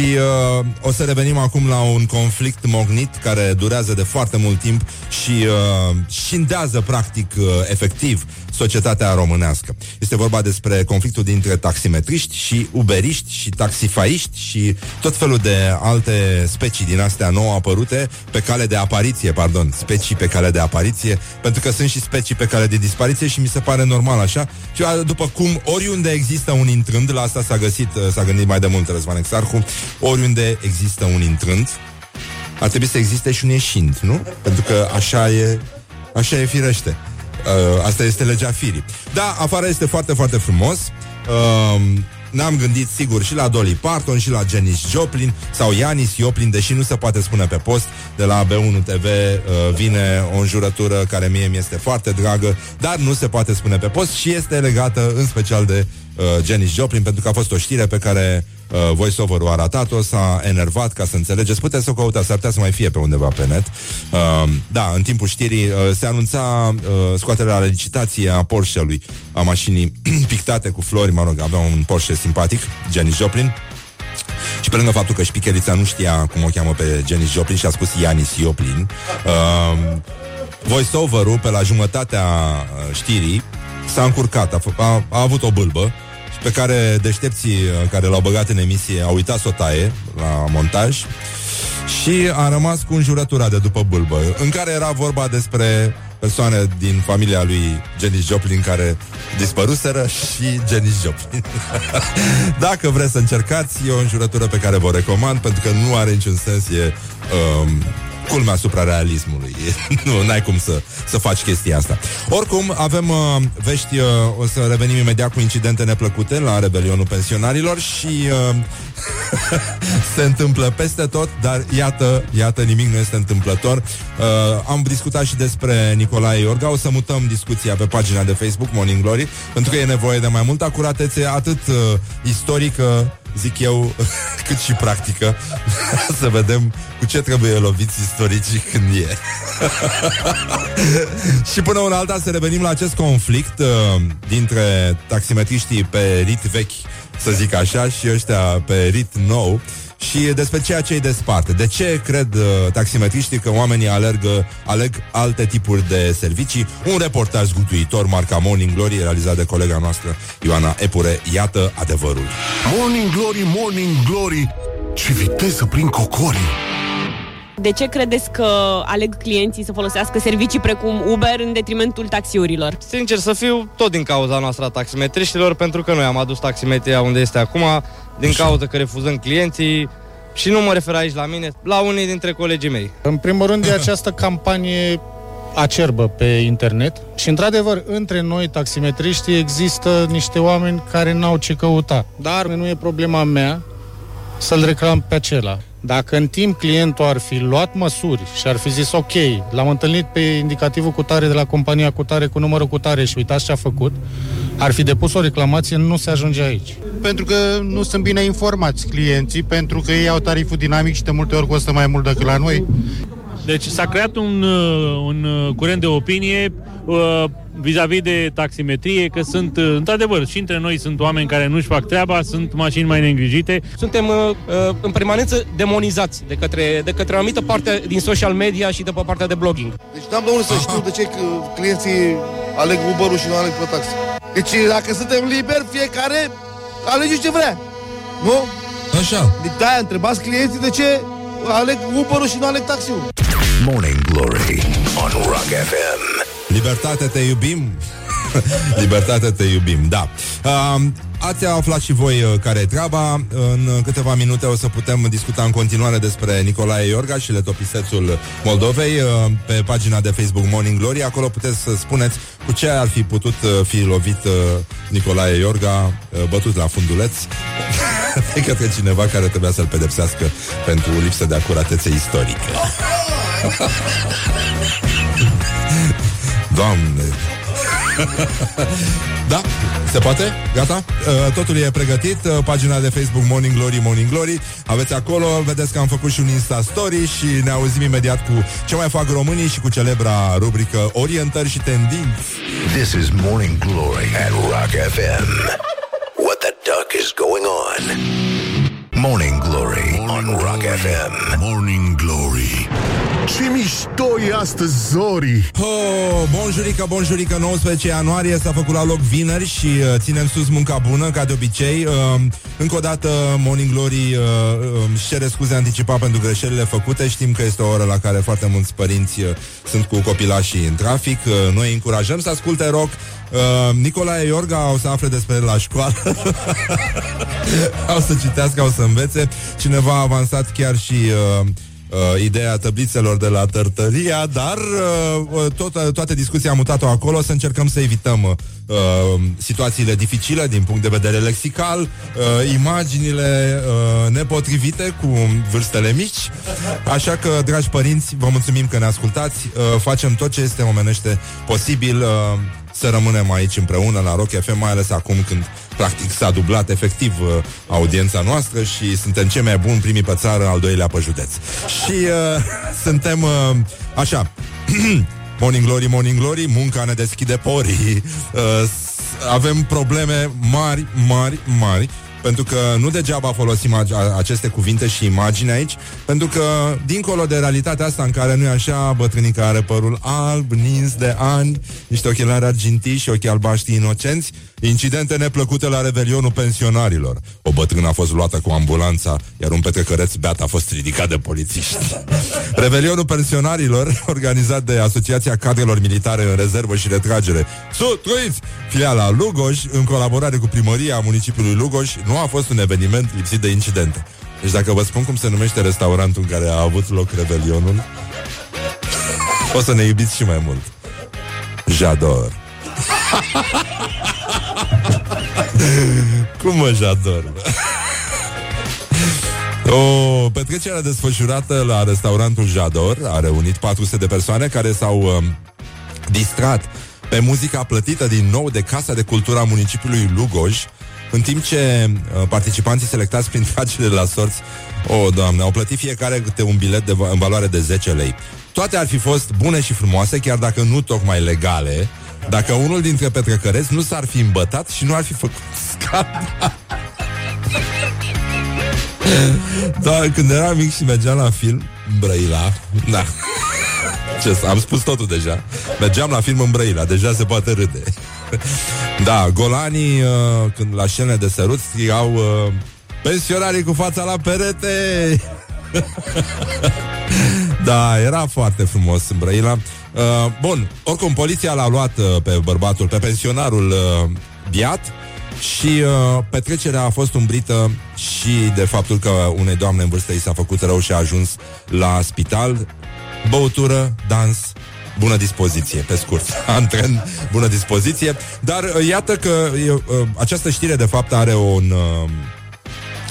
uh, o să revenim acum la un conflict mognit Care durează de foarte mult timp Și uh, șindează practic uh, efectiv societatea românească. Este vorba despre conflictul dintre taximetriști și uberiști și taxifaiști și tot felul de alte specii din astea nou apărute pe cale de apariție, pardon, specii pe cale de apariție, pentru că sunt și specii pe cale de dispariție și mi se pare normal așa. Și după cum oriunde există un intrând, la asta s-a găsit, s-a gândit mai de mult Răzvan Exarhu, oriunde există un intrând, ar trebui să existe și un ieșind, nu? Pentru că așa e, așa e firește. Uh, asta este legea firii. Da, afară este foarte, foarte frumos. Uh, ne-am gândit sigur și la Dolly Parton și la Janis Joplin sau Janis Joplin, deși nu se poate spune pe post. De la B1 TV uh, vine o înjurătură care mie mi este foarte dragă, dar nu se poate spune pe post și este legată în special de uh, Janis Joplin, pentru că a fost o știre pe care uh, voiceover-ul a ratat-o, s-a enervat ca să înțelegeți. Puteți să o căutați, s-ar putea să mai fie pe undeva pe net. Uh, da, în timpul știrii uh, se anunța uh, scoaterea la licitație a Porsche-ului, a mașinii *clears throat* pictate cu flori, mă rog, avea un Porsche simpatic, Janis Joplin. Și pe lângă faptul că șpicherița nu știa cum o cheamă pe Janis Joplin și a spus Janis Joplin, uh, voiceover-ul pe la jumătatea uh, știrii s-a încurcat, a, f- a, a avut o bâlbă pe care deștepții uh, care l-au băgat în emisie au uitat să o taie la montaj și a rămas cu înjurătura de după bâlbă, în care era vorba despre persoane din familia lui Janis Joplin care dispăruseră și Janis Joplin. *laughs* Dacă vreți să încercați, e o înjurătură pe care vă recomand, pentru că nu are niciun sens, e um, culmea asupra realismului. *laughs* nu, n-ai cum să, să faci chestia asta. Oricum, avem uh, vești, uh, o să revenim imediat cu incidente neplăcute la Rebelionul Pensionarilor și uh, *laughs* se întâmplă peste tot, dar iată, iată, nimic nu este întâmplător. Uh, am discutat și despre Nicolae Iorga, o să mutăm discuția pe pagina de Facebook Morning Glory, pentru că e nevoie de mai multă acuratețe, atât uh, istorică, zic eu, *laughs* cât și practică, *laughs* să vedem cu ce trebuie loviți istoricii când e. *laughs* și până una alta să revenim la acest conflict uh, dintre taximetriștii pe rit vechi, să zic așa, și ăștia pe rit nou, și despre ceea ce îi desparte. De ce cred uh, taximetriștii că oamenii alergă, aleg alte tipuri de servicii? Un reportaj zguduitor, marca Morning Glory, realizat de colega noastră Ioana Epure. Iată adevărul. Morning Glory, Morning Glory Ce viteză prin cocorii De ce credeți că aleg clienții să folosească servicii precum Uber în detrimentul taxiurilor? Sincer să fiu, tot din cauza noastră a taximetriștilor, pentru că noi am adus taximetria unde este acum, din cauza că refuzăm clienții și nu mă refer aici la mine, la unii dintre colegii mei. În primul rând e această campanie acerbă pe internet și într-adevăr între noi taximetriștii există niște oameni care n-au ce căuta. Dar nu e problema mea să-l reclam pe acela. Dacă în timp clientul ar fi luat măsuri și ar fi zis ok, l-am întâlnit pe indicativul cu tare de la compania cu tare cu numărul cu tare și uitați ce a făcut, ar fi depus o reclamație, nu se ajunge aici. pentru că nu sunt bine informați clienții, pentru că ei au tariful dinamic și de multe ori costă mai mult decât la noi. Deci s-a creat un, uh, un uh, curent de opinie uh, vis-a-vis de taximetrie, că sunt, uh, într-adevăr, și între noi sunt oameni care nu-și fac treaba, sunt mașini mai neîngrijite. Suntem uh, uh, în permanență demonizați de către, de către o anumită parte din social media și de pe partea de blogging. Deci n-am de unde să știu de ce că clienții aleg Uber-ul și nu aleg pe taxi. Deci dacă suntem liberi, fiecare alege ce vrea. Nu? Așa. De aia întrebați clienții de ce aleg Uber-ul și nu aleg taxiul. Morning Glory on Rock FM. Libertate, te iubim! *laughs* Libertate, te iubim, da. Uh, ați aflat și voi uh, care e treaba. În câteva minute o să putem discuta în continuare despre Nicolae Iorga și letopisețul Moldovei uh, pe pagina de Facebook Morning Glory. Acolo puteți să spuneți cu ce ar fi putut uh, fi lovit uh, Nicolae Iorga, uh, bătut la funduleț *laughs* de către cineva care trebuia să-l pedepsească pentru lipsă de acuratețe istorică. *laughs* Doamne! *laughs* da, se poate? Gata? Uh, Totul e pregătit uh, Pagina de Facebook Morning Glory, Morning Glory Aveți acolo, vedeți că am făcut și un Insta Story Și ne auzim imediat cu ce mai fac românii Și cu celebra rubrică Orientări și tendinți This is Morning Glory at Rock FM. What the duck is going on? Morning Glory on Rock FM. Morning Glory Ce mișto e astăzi, Zori Oh, bonjurică, bonjurică, 19 ianuarie s-a făcut la loc vineri și uh, ținem sus munca bună, ca de obicei. Uh, încă o dată, Morning Glory uh, uh, își cere scuze anticipat pentru greșelile făcute. Știm că este o oră la care foarte mulți părinți uh, sunt cu copilașii în trafic. Uh, noi îi încurajăm să asculte rock. Uh, Nicolae Iorga o să afle despre el la școală *laughs* O să citească, o să învețe Cineva a avansat chiar și uh, uh, ideea tablițelor de la tărtăria, dar uh, tot, toate discuția am mutat-o acolo să încercăm să evităm uh, situațiile dificile din punct de vedere lexical, uh, imaginile uh, nepotrivite cu vârstele mici. Așa că, dragi părinți, vă mulțumim că ne ascultați. Uh, facem tot ce este omenește posibil uh, să rămânem aici împreună la Rock FM, mai ales acum când practic s-a dublat efectiv uh, audiența noastră și suntem cei mai buni, primii pe țară, al doilea pe județ. Și uh, *laughs* suntem uh, așa. *clears throat* morning Glory, Morning Glory, munca ne deschide porii. Uh, s- avem probleme mari, mari, mari pentru că nu degeaba folosim a- a- aceste cuvinte și imagini aici, pentru că, dincolo de realitatea asta în care nu e așa, bătrânica are părul alb, nins de ani, niște ochelari argintii și ochii albaștri inocenți, incidente neplăcute la revelionul pensionarilor. O bătrână a fost luată cu ambulanța, iar un petrecăreț beat a fost ridicat de polițiști. Revelionul pensionarilor, *laughs* organizat de Asociația Cadrelor Militare în Rezervă și Retragere, Sutruiți, filiala Lugoj, în colaborare cu primăria municipiului Lugoj, nu a fost un eveniment lipsit de incidente. Deci dacă vă spun cum se numește restaurantul în care a avut loc revelionul, o să ne iubiți și mai mult. Jador. *laughs* *laughs* Cum mă jador, bă? O petrecere desfășurată la restaurantul Jador a reunit 400 de persoane care s-au um, distrat pe muzica plătită din nou de Casa de Cultură a municipiului Lugoj, în timp ce uh, participanții selectați prin tragere la sorți, o, oh, doamne, au plătit fiecare câte un bilet de, va- în valoare de 10 lei. Toate ar fi fost bune și frumoase, chiar dacă nu tocmai legale, dacă unul dintre petrecăreți nu s-ar fi îmbătat și nu ar fi făcut scandal. Da, când eram mic și mergeam la film în Brăila, da. Ce, să- am spus totul deja. Mergeam la film în Brăila, deja se poate râde. Da, golanii, uh, când la scene de sărut, strigau uh, pensionarii cu fața la perete. da, era foarte frumos în Brăila. Uh, bun, oricum, poliția l-a luat uh, pe bărbatul, pe pensionarul uh, biat și uh, petrecerea a fost umbrită și de faptul că unei doamne în vârstă i s-a făcut rău și a ajuns la spital. Băutură, dans, bună dispoziție, pe scurt. *laughs* Antren, bună dispoziție. Dar uh, iată că uh, uh, această știre de fapt are un... Uh,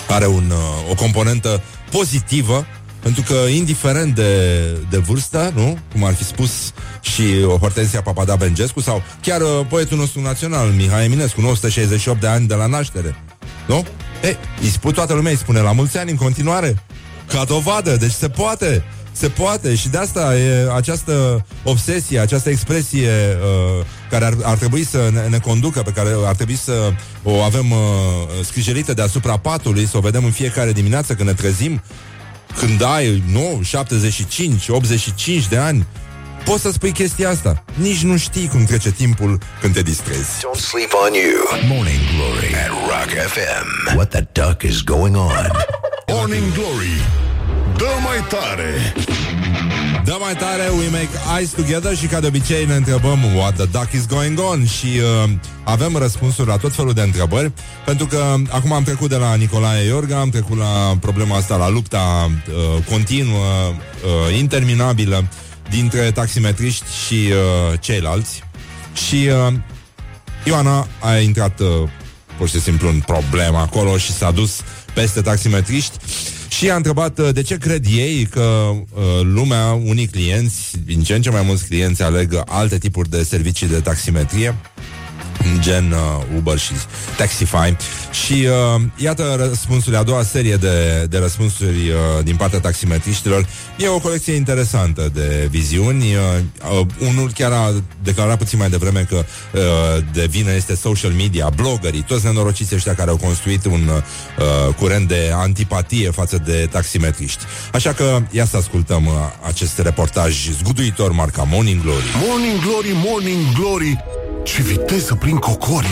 are un, uh, o componentă pozitivă pentru că, indiferent de, de vârstă, nu? Cum ar fi spus și uh, Hortensia Papada Bengescu sau chiar uh, poetul nostru național, Mihai Eminescu, 968 de ani de la naștere, nu? E, îi spun, toată lumea îi spune la mulți ani în continuare, ca dovadă, deci se poate. Se poate și de asta e această obsesie, această expresie uh, care ar, ar trebui să ne, ne conducă, pe care ar trebui să o avem uh, scrijelită deasupra patului, să o vedem în fiecare dimineață când ne trezim, când ai, nu, 75, 85 de ani, poți să spui chestia asta. Nici nu știi cum trece timpul când te distrezi. Don't sleep on you. Morning Glory at Rock FM. What the duck is going on? Morning Glory Dă mai tare Dă mai tare, we make eyes together și ca de obicei ne întrebăm what the duck is going on și uh, avem răspunsuri la tot felul de întrebări pentru că acum am trecut de la Nicolae Iorga, am trecut la problema asta, la lupta uh, continuă, uh, interminabilă dintre taximetriști și uh, ceilalți. Și uh, Ioana a intrat uh, pur și simplu în problemă acolo și s-a dus peste taximetriști și a întrebat uh, de ce cred ei că uh, lumea, unii clienți, din ce în ce mai mulți clienți aleg alte tipuri de servicii de taximetrie gen uh, Uber și Taxify și uh, iată răspunsul, a doua serie de, de răspunsuri uh, din partea taximetriștilor. E o colecție interesantă de viziuni. Uh, uh, unul chiar a declarat puțin mai devreme că uh, de vină este social media, bloggerii, toți nenorociți ăștia care au construit un uh, curent de antipatie față de taximetriști. Așa că ia să ascultăm uh, acest reportaj zguduitor marca Morning Glory. Morning Glory, Morning Glory Ce viteză prin cocorii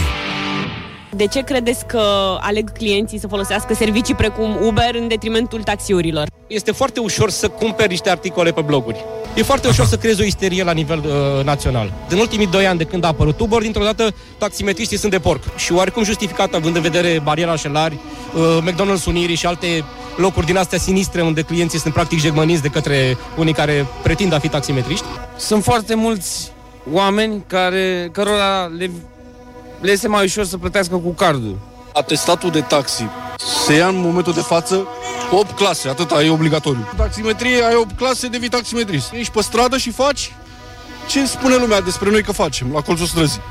De ce credeți că aleg clienții să folosească servicii precum Uber în detrimentul taxiurilor? Este foarte ușor să cumperi niște articole pe bloguri. E foarte ușor să creezi o isterie la nivel uh, național. În ultimii doi ani de când a apărut Uber, dintr-o dată taximetriștii sunt de porc. Și oarecum justificat având în vedere bariera șelari, uh, McDonald's Unirii și alte locuri din astea sinistre unde clienții sunt practic jegmăniți de către unii care pretind a fi taximetriști. Sunt foarte mulți oameni care, cărora le, le este mai ușor să plătească cu cardul. Atestatul de taxi se ia în momentul de față 8 clase, atâta e obligatoriu. Taximetrie, ai 8 clase, devii taximetrist. Ești pe stradă și faci ce spune lumea despre noi că facem, la colțul străzii.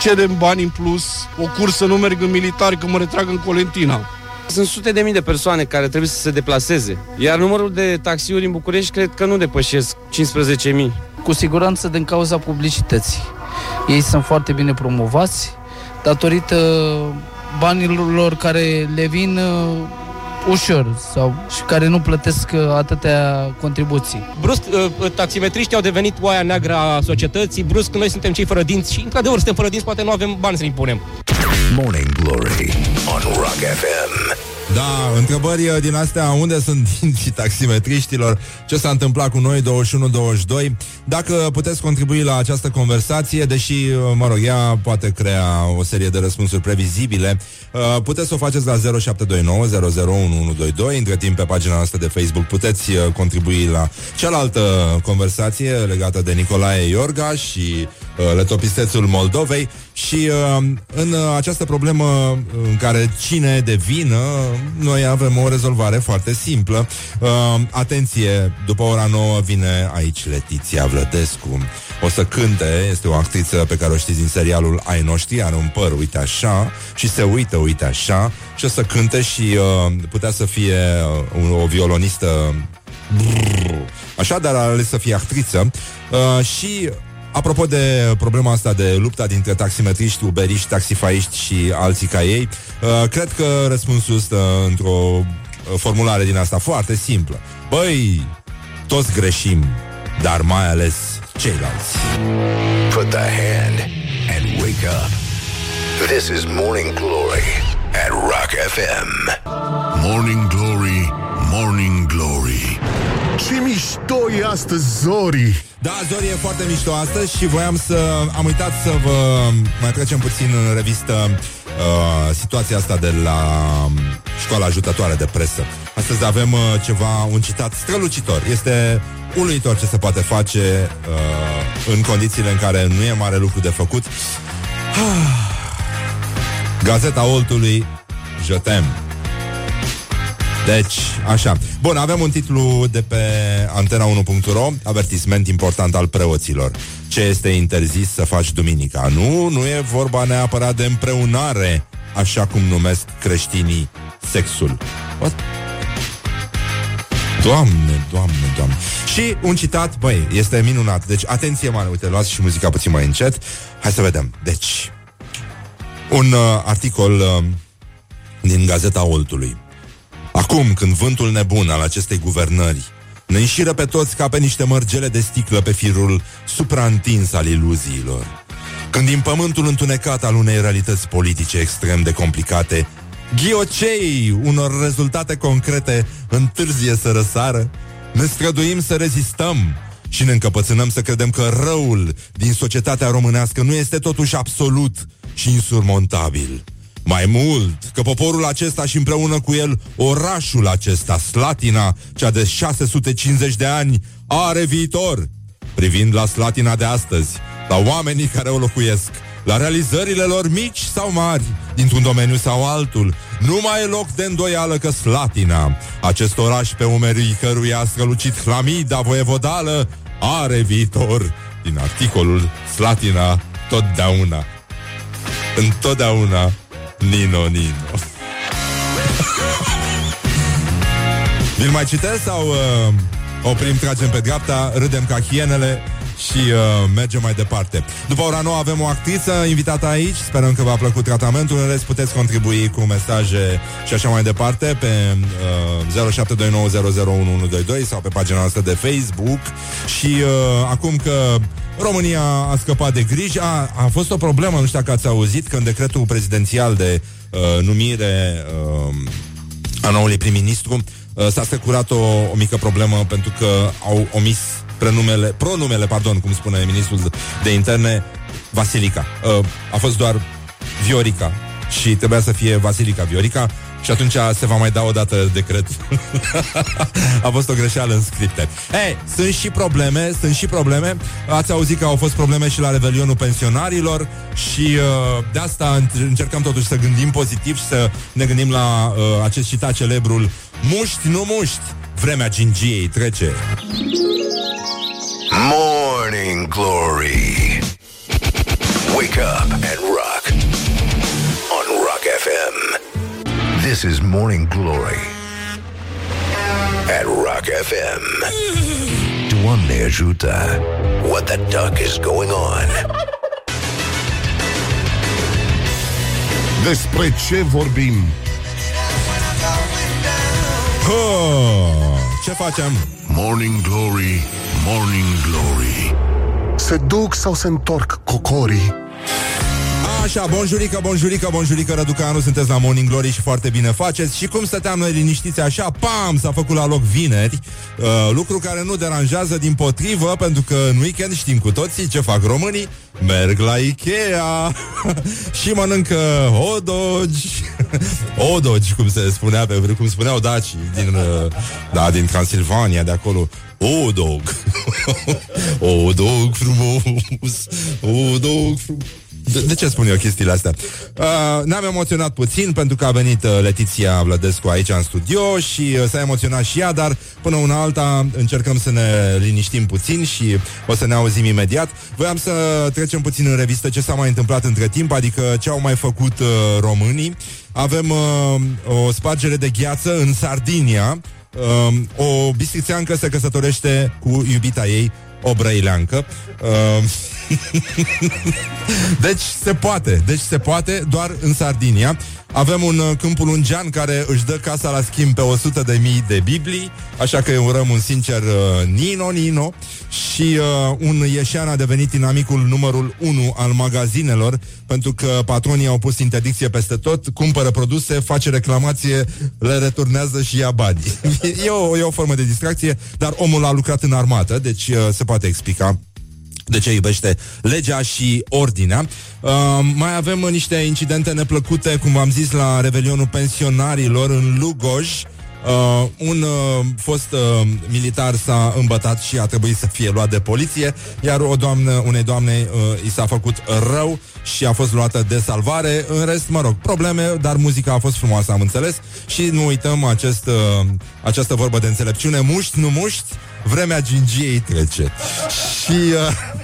Cerem bani în plus, o cursă, nu merg în militar, că mă retrag în Colentina. Sunt sute de mii de persoane care trebuie să se deplaseze, iar numărul de taxiuri în București cred că nu depășesc 15.000. Cu siguranță din cauza publicității. Ei sunt foarte bine promovați datorită banilor care le vin uh, ușor sau și care nu plătesc uh, atâtea contribuții. Brusc, uh, taximetriștii au devenit oaia neagră a societății, brusc noi suntem cei fără dinți și, într-adevăr, suntem fără dinți, poate nu avem bani să impunem. Morning Glory on Rock FM. Da, întrebări uh, din astea, unde sunt *laughs* dinții taximetriștilor, ce s-a întâmplat cu noi 21-22, dacă puteți contribui la această conversație, deși, uh, mă rog, ea poate crea o serie de răspunsuri previzibile, uh, puteți să o faceți la 0729 001122, între timp pe pagina noastră de Facebook puteți uh, contribui la cealaltă conversație legată de Nicolae Iorga și uh, letopistețul Moldovei și uh, în uh, această problemă în care cine e de vină, noi avem o rezolvare foarte simplă. Uh, atenție, după ora 9 vine aici Letiția Vlădescu. O să cânte, este o actriță pe care o știți din serialul Ai noștri, are un păr, uite așa, și se uită, uite așa, și o să cânte și uh, putea să fie uh, o violonistă brrr, Așa, dar a ales să fie actriță uh, Și Apropo de problema asta de lupta dintre taximetriști, uberiști, taxifaiști și alții ca ei, uh, cred că răspunsul stă într-o uh, formulare din asta foarte simplă. Băi, toți greșim, dar mai ales ceilalți. Put the hand and wake up. This is Morning Glory at Rock FM. Morning Glory, Morning Glory Ce mișto e astăzi, Zori Da, Zori e foarte mișto astăzi și voiam să... Am uitat să vă mai trecem puțin în revistă uh, situația asta de la um, școala ajutătoare de presă. Astăzi avem uh, ceva, un citat strălucitor. Este uluitor ce se poate face uh, în condițiile în care nu e mare lucru de făcut. Gazeta Oltului, je t'aime. Deci, așa. Bun, avem un titlu de pe antena1.ro, avertisment important al preoților. Ce este interzis să faci duminica? Nu, nu e vorba neapărat de împreunare, așa cum numesc creștinii sexul. What? Doamne, doamne, doamne. Și un citat, băi, este minunat. Deci, atenție mare, uite, luați și muzica puțin mai încet. Hai să vedem. Deci, un uh, articol uh, din Gazeta Oltului. Acum, când vântul nebun al acestei guvernări ne înșiră pe toți ca pe niște mărgele de sticlă pe firul supraîntins al iluziilor, când din pământul întunecat al unei realități politice extrem de complicate ghiocei unor rezultate concrete întârzie să răsară, ne străduim să rezistăm și ne încăpățânăm să credem că răul din societatea românească nu este totuși absolut și insurmontabil. Mai mult, că poporul acesta și împreună cu el orașul acesta, Slatina, cea de 650 de ani, are viitor. Privind la Slatina de astăzi, la oamenii care o locuiesc, la realizările lor mici sau mari, dintr-un domeniu sau altul. Nu mai e loc de îndoială că Slatina, acest oraș pe umerii căruia a strălucit Hlamida voievodală, are viitor. Din articolul Slatina totdeauna. Întotdeauna Nino, Nino. Vi-l mai citesc sau uh, oprim, tragem pe dreapta, râdem ca hienele și uh, mergem mai departe. După ora nouă avem o actriță invitată aici, sperăm că v-a plăcut tratamentul, în rest puteți contribui cu mesaje și așa mai departe pe uh, 0729001122 sau pe pagina noastră de Facebook. Și uh, acum că România a scăpat de griji, a, a fost o problemă, nu știu dacă ați auzit, că în decretul prezidențial de uh, numire uh, a noului prim-ministru uh, s-a strecurat o, o mică problemă pentru că au omis prenumele, pronumele, pardon, cum spune ministrul de interne, Vasilica. Uh, a fost doar Viorica și trebuia să fie Vasilica Viorica și atunci se va mai da o dată decret. *laughs* a fost o greșeală în scripte. Ei, sunt și probleme, sunt și probleme. Ați auzit că au fost probleme și la revelionul pensionarilor și uh, de asta încercăm totuși să gândim pozitiv și să ne gândim la uh, acest citat celebrul Muști, nu muști, vremea gingiei trece. Morning Glory. Wake up and rock. On Rock FM. This is Morning Glory. At Rock FM. Doamne ajută. What the duck is going on? Despre ce vorbim? Oh, ce facem? Morning Glory, Morning Glory Se duc sau se întorc cocorii? Așa, bonjurică, bonjurică, bonjurică, Răducanu, sunteți la Morning Glory și foarte bine faceți. Și cum stăteam noi liniștiți așa, pam, s-a făcut la loc vineri, uh, lucru care nu deranjează din potrivă, pentru că în weekend știm cu toții ce fac românii, merg la Ikea *laughs* și mănâncă odogi, *laughs* odogi, cum se spunea pe cum spuneau daci din, uh, da, din Transilvania, de acolo, o dog. *laughs* o dog frumos. O dog frumos. De, de ce spun eu chestiile astea? Uh, ne-am emoționat puțin pentru că a venit uh, Letiția Vlădescu aici în studio și uh, s-a emoționat și ea, dar până una alta încercăm să ne liniștim puțin și o să ne auzim imediat. Voiam să trecem puțin în revistă ce s-a mai întâmplat între timp, adică ce au mai făcut uh, românii. Avem uh, o spargere de gheață în Sardinia. Uh, o bistrițeancă se căsătorește cu iubita ei, o brăileancă. Uh, *laughs* deci se poate, deci se poate doar în Sardinia. Avem un uh, câmpul ungean care își dă casa la schimb pe 100 de mii de Biblii, așa că îi urăm un sincer uh, Nino Nino și uh, un ieșean a devenit inamicul numărul 1 al magazinelor pentru că patronii au pus interdicție peste tot, cumpără produse, face reclamație, le returnează și ia bani. *laughs* e, o, e o formă de distracție, dar omul a lucrat în armată, deci uh, se poate explica de ce iubește legea și ordinea. Uh, mai avem niște incidente neplăcute, cum v-am zis, la revelionul pensionarilor în Lugoj. Uh, un uh, fost uh, militar s-a îmbătat și a trebuit să fie luat de poliție, iar o doamnă, unei doamne uh, i s-a făcut rău și a fost luată de salvare. În rest, mă rog, probleme, dar muzica a fost frumoasă, am înțeles. Și nu uităm acest, uh, această vorbă de înțelepciune, muști, nu muști, vremea gingiei trece. Și... Uh,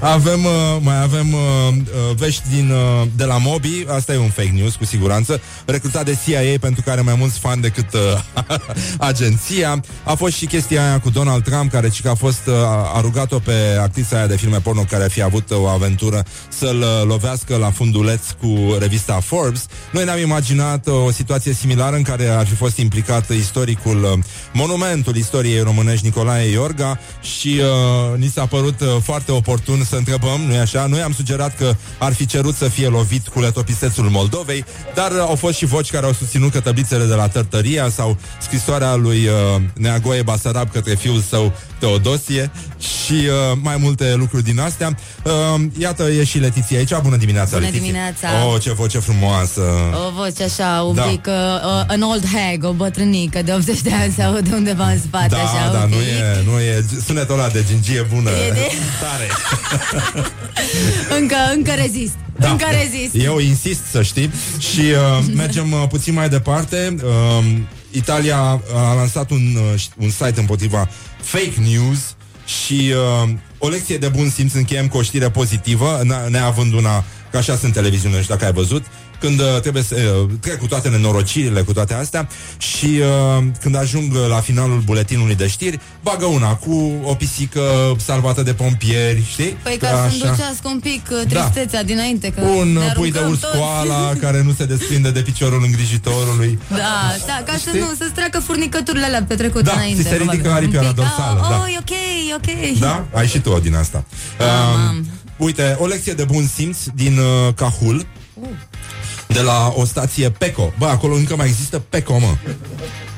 avem, uh, mai avem uh, uh, vești din, uh, de la Mobi, asta e un fake news cu siguranță, recrutat de CIA pentru care mai mulți fani decât uh, *laughs* agenția. A fost și chestia aia cu Donald Trump, care ci că a fost uh, a rugat-o pe actrița aia de filme porno care ar fi avut uh, o aventură să-l uh, lovească la funduleț cu revista Forbes. Noi ne-am imaginat uh, o situație similară în care ar fi fost implicat istoricul uh, monumentul istoriei românești Nicolae Iorga și uh, ni s-a părut uh, foarte oportun să întrebăm, nu-i așa? Noi am sugerat că ar fi cerut să fie lovit cu letopisețul Moldovei, dar uh, au fost și voci care au susținut că tăblițele de la Tărtăria sau scrisoarea lui uh, Neagoe Basarab către fiul său Teodosie și uh, mai multe lucruri din astea. Uh, iată, e și Letiția aici. Bună dimineața, Bună Letiția. dimineața. Oh, ce voce frumoasă. O voce așa, un Da. pic, uh, an old hag, o bătrânică de 80 de ani se aude undeva în spate, Da, așa, da, un nu pic. e, nu e sunetul ăla de gingie bună. E de- Tare. *laughs* *laughs* Încă, încă rezist, Da. încă rezist. Eu insist să știi Și uh, mergem uh, puțin mai departe uh, Italia a lansat un, uh, un site împotriva fake news Și uh, o lecție de bun simț încheiem cu o știre pozitivă n- Neavând una, că așa sunt televiziunile și dacă ai văzut când uh, trebuie să uh, trec cu toate nenorocirile, cu toate astea și uh, când ajung uh, la finalul buletinului de știri, bagă una cu o pisică salvată de pompieri, știi? Păi Că ca să înducească un pic uh, Da. tristețea dinainte că un ne uh, pui de aruncăm urs toți. koala *laughs* care nu se desprinde de piciorul îngrijitorului. Da, da, ca să Știi? nu, să-ți treacă furnicăturile alea petrecute Da, înainte. ți se ridică probabil. aripioara Un pic, dorsală, ah, da. Oh, e ok, e ok. Da? Ai și tu o din asta. Um, uite, o lecție de bun simț din uh, Cahul. De la o stație Peco. Bă, acolo încă mai există Peco, mă.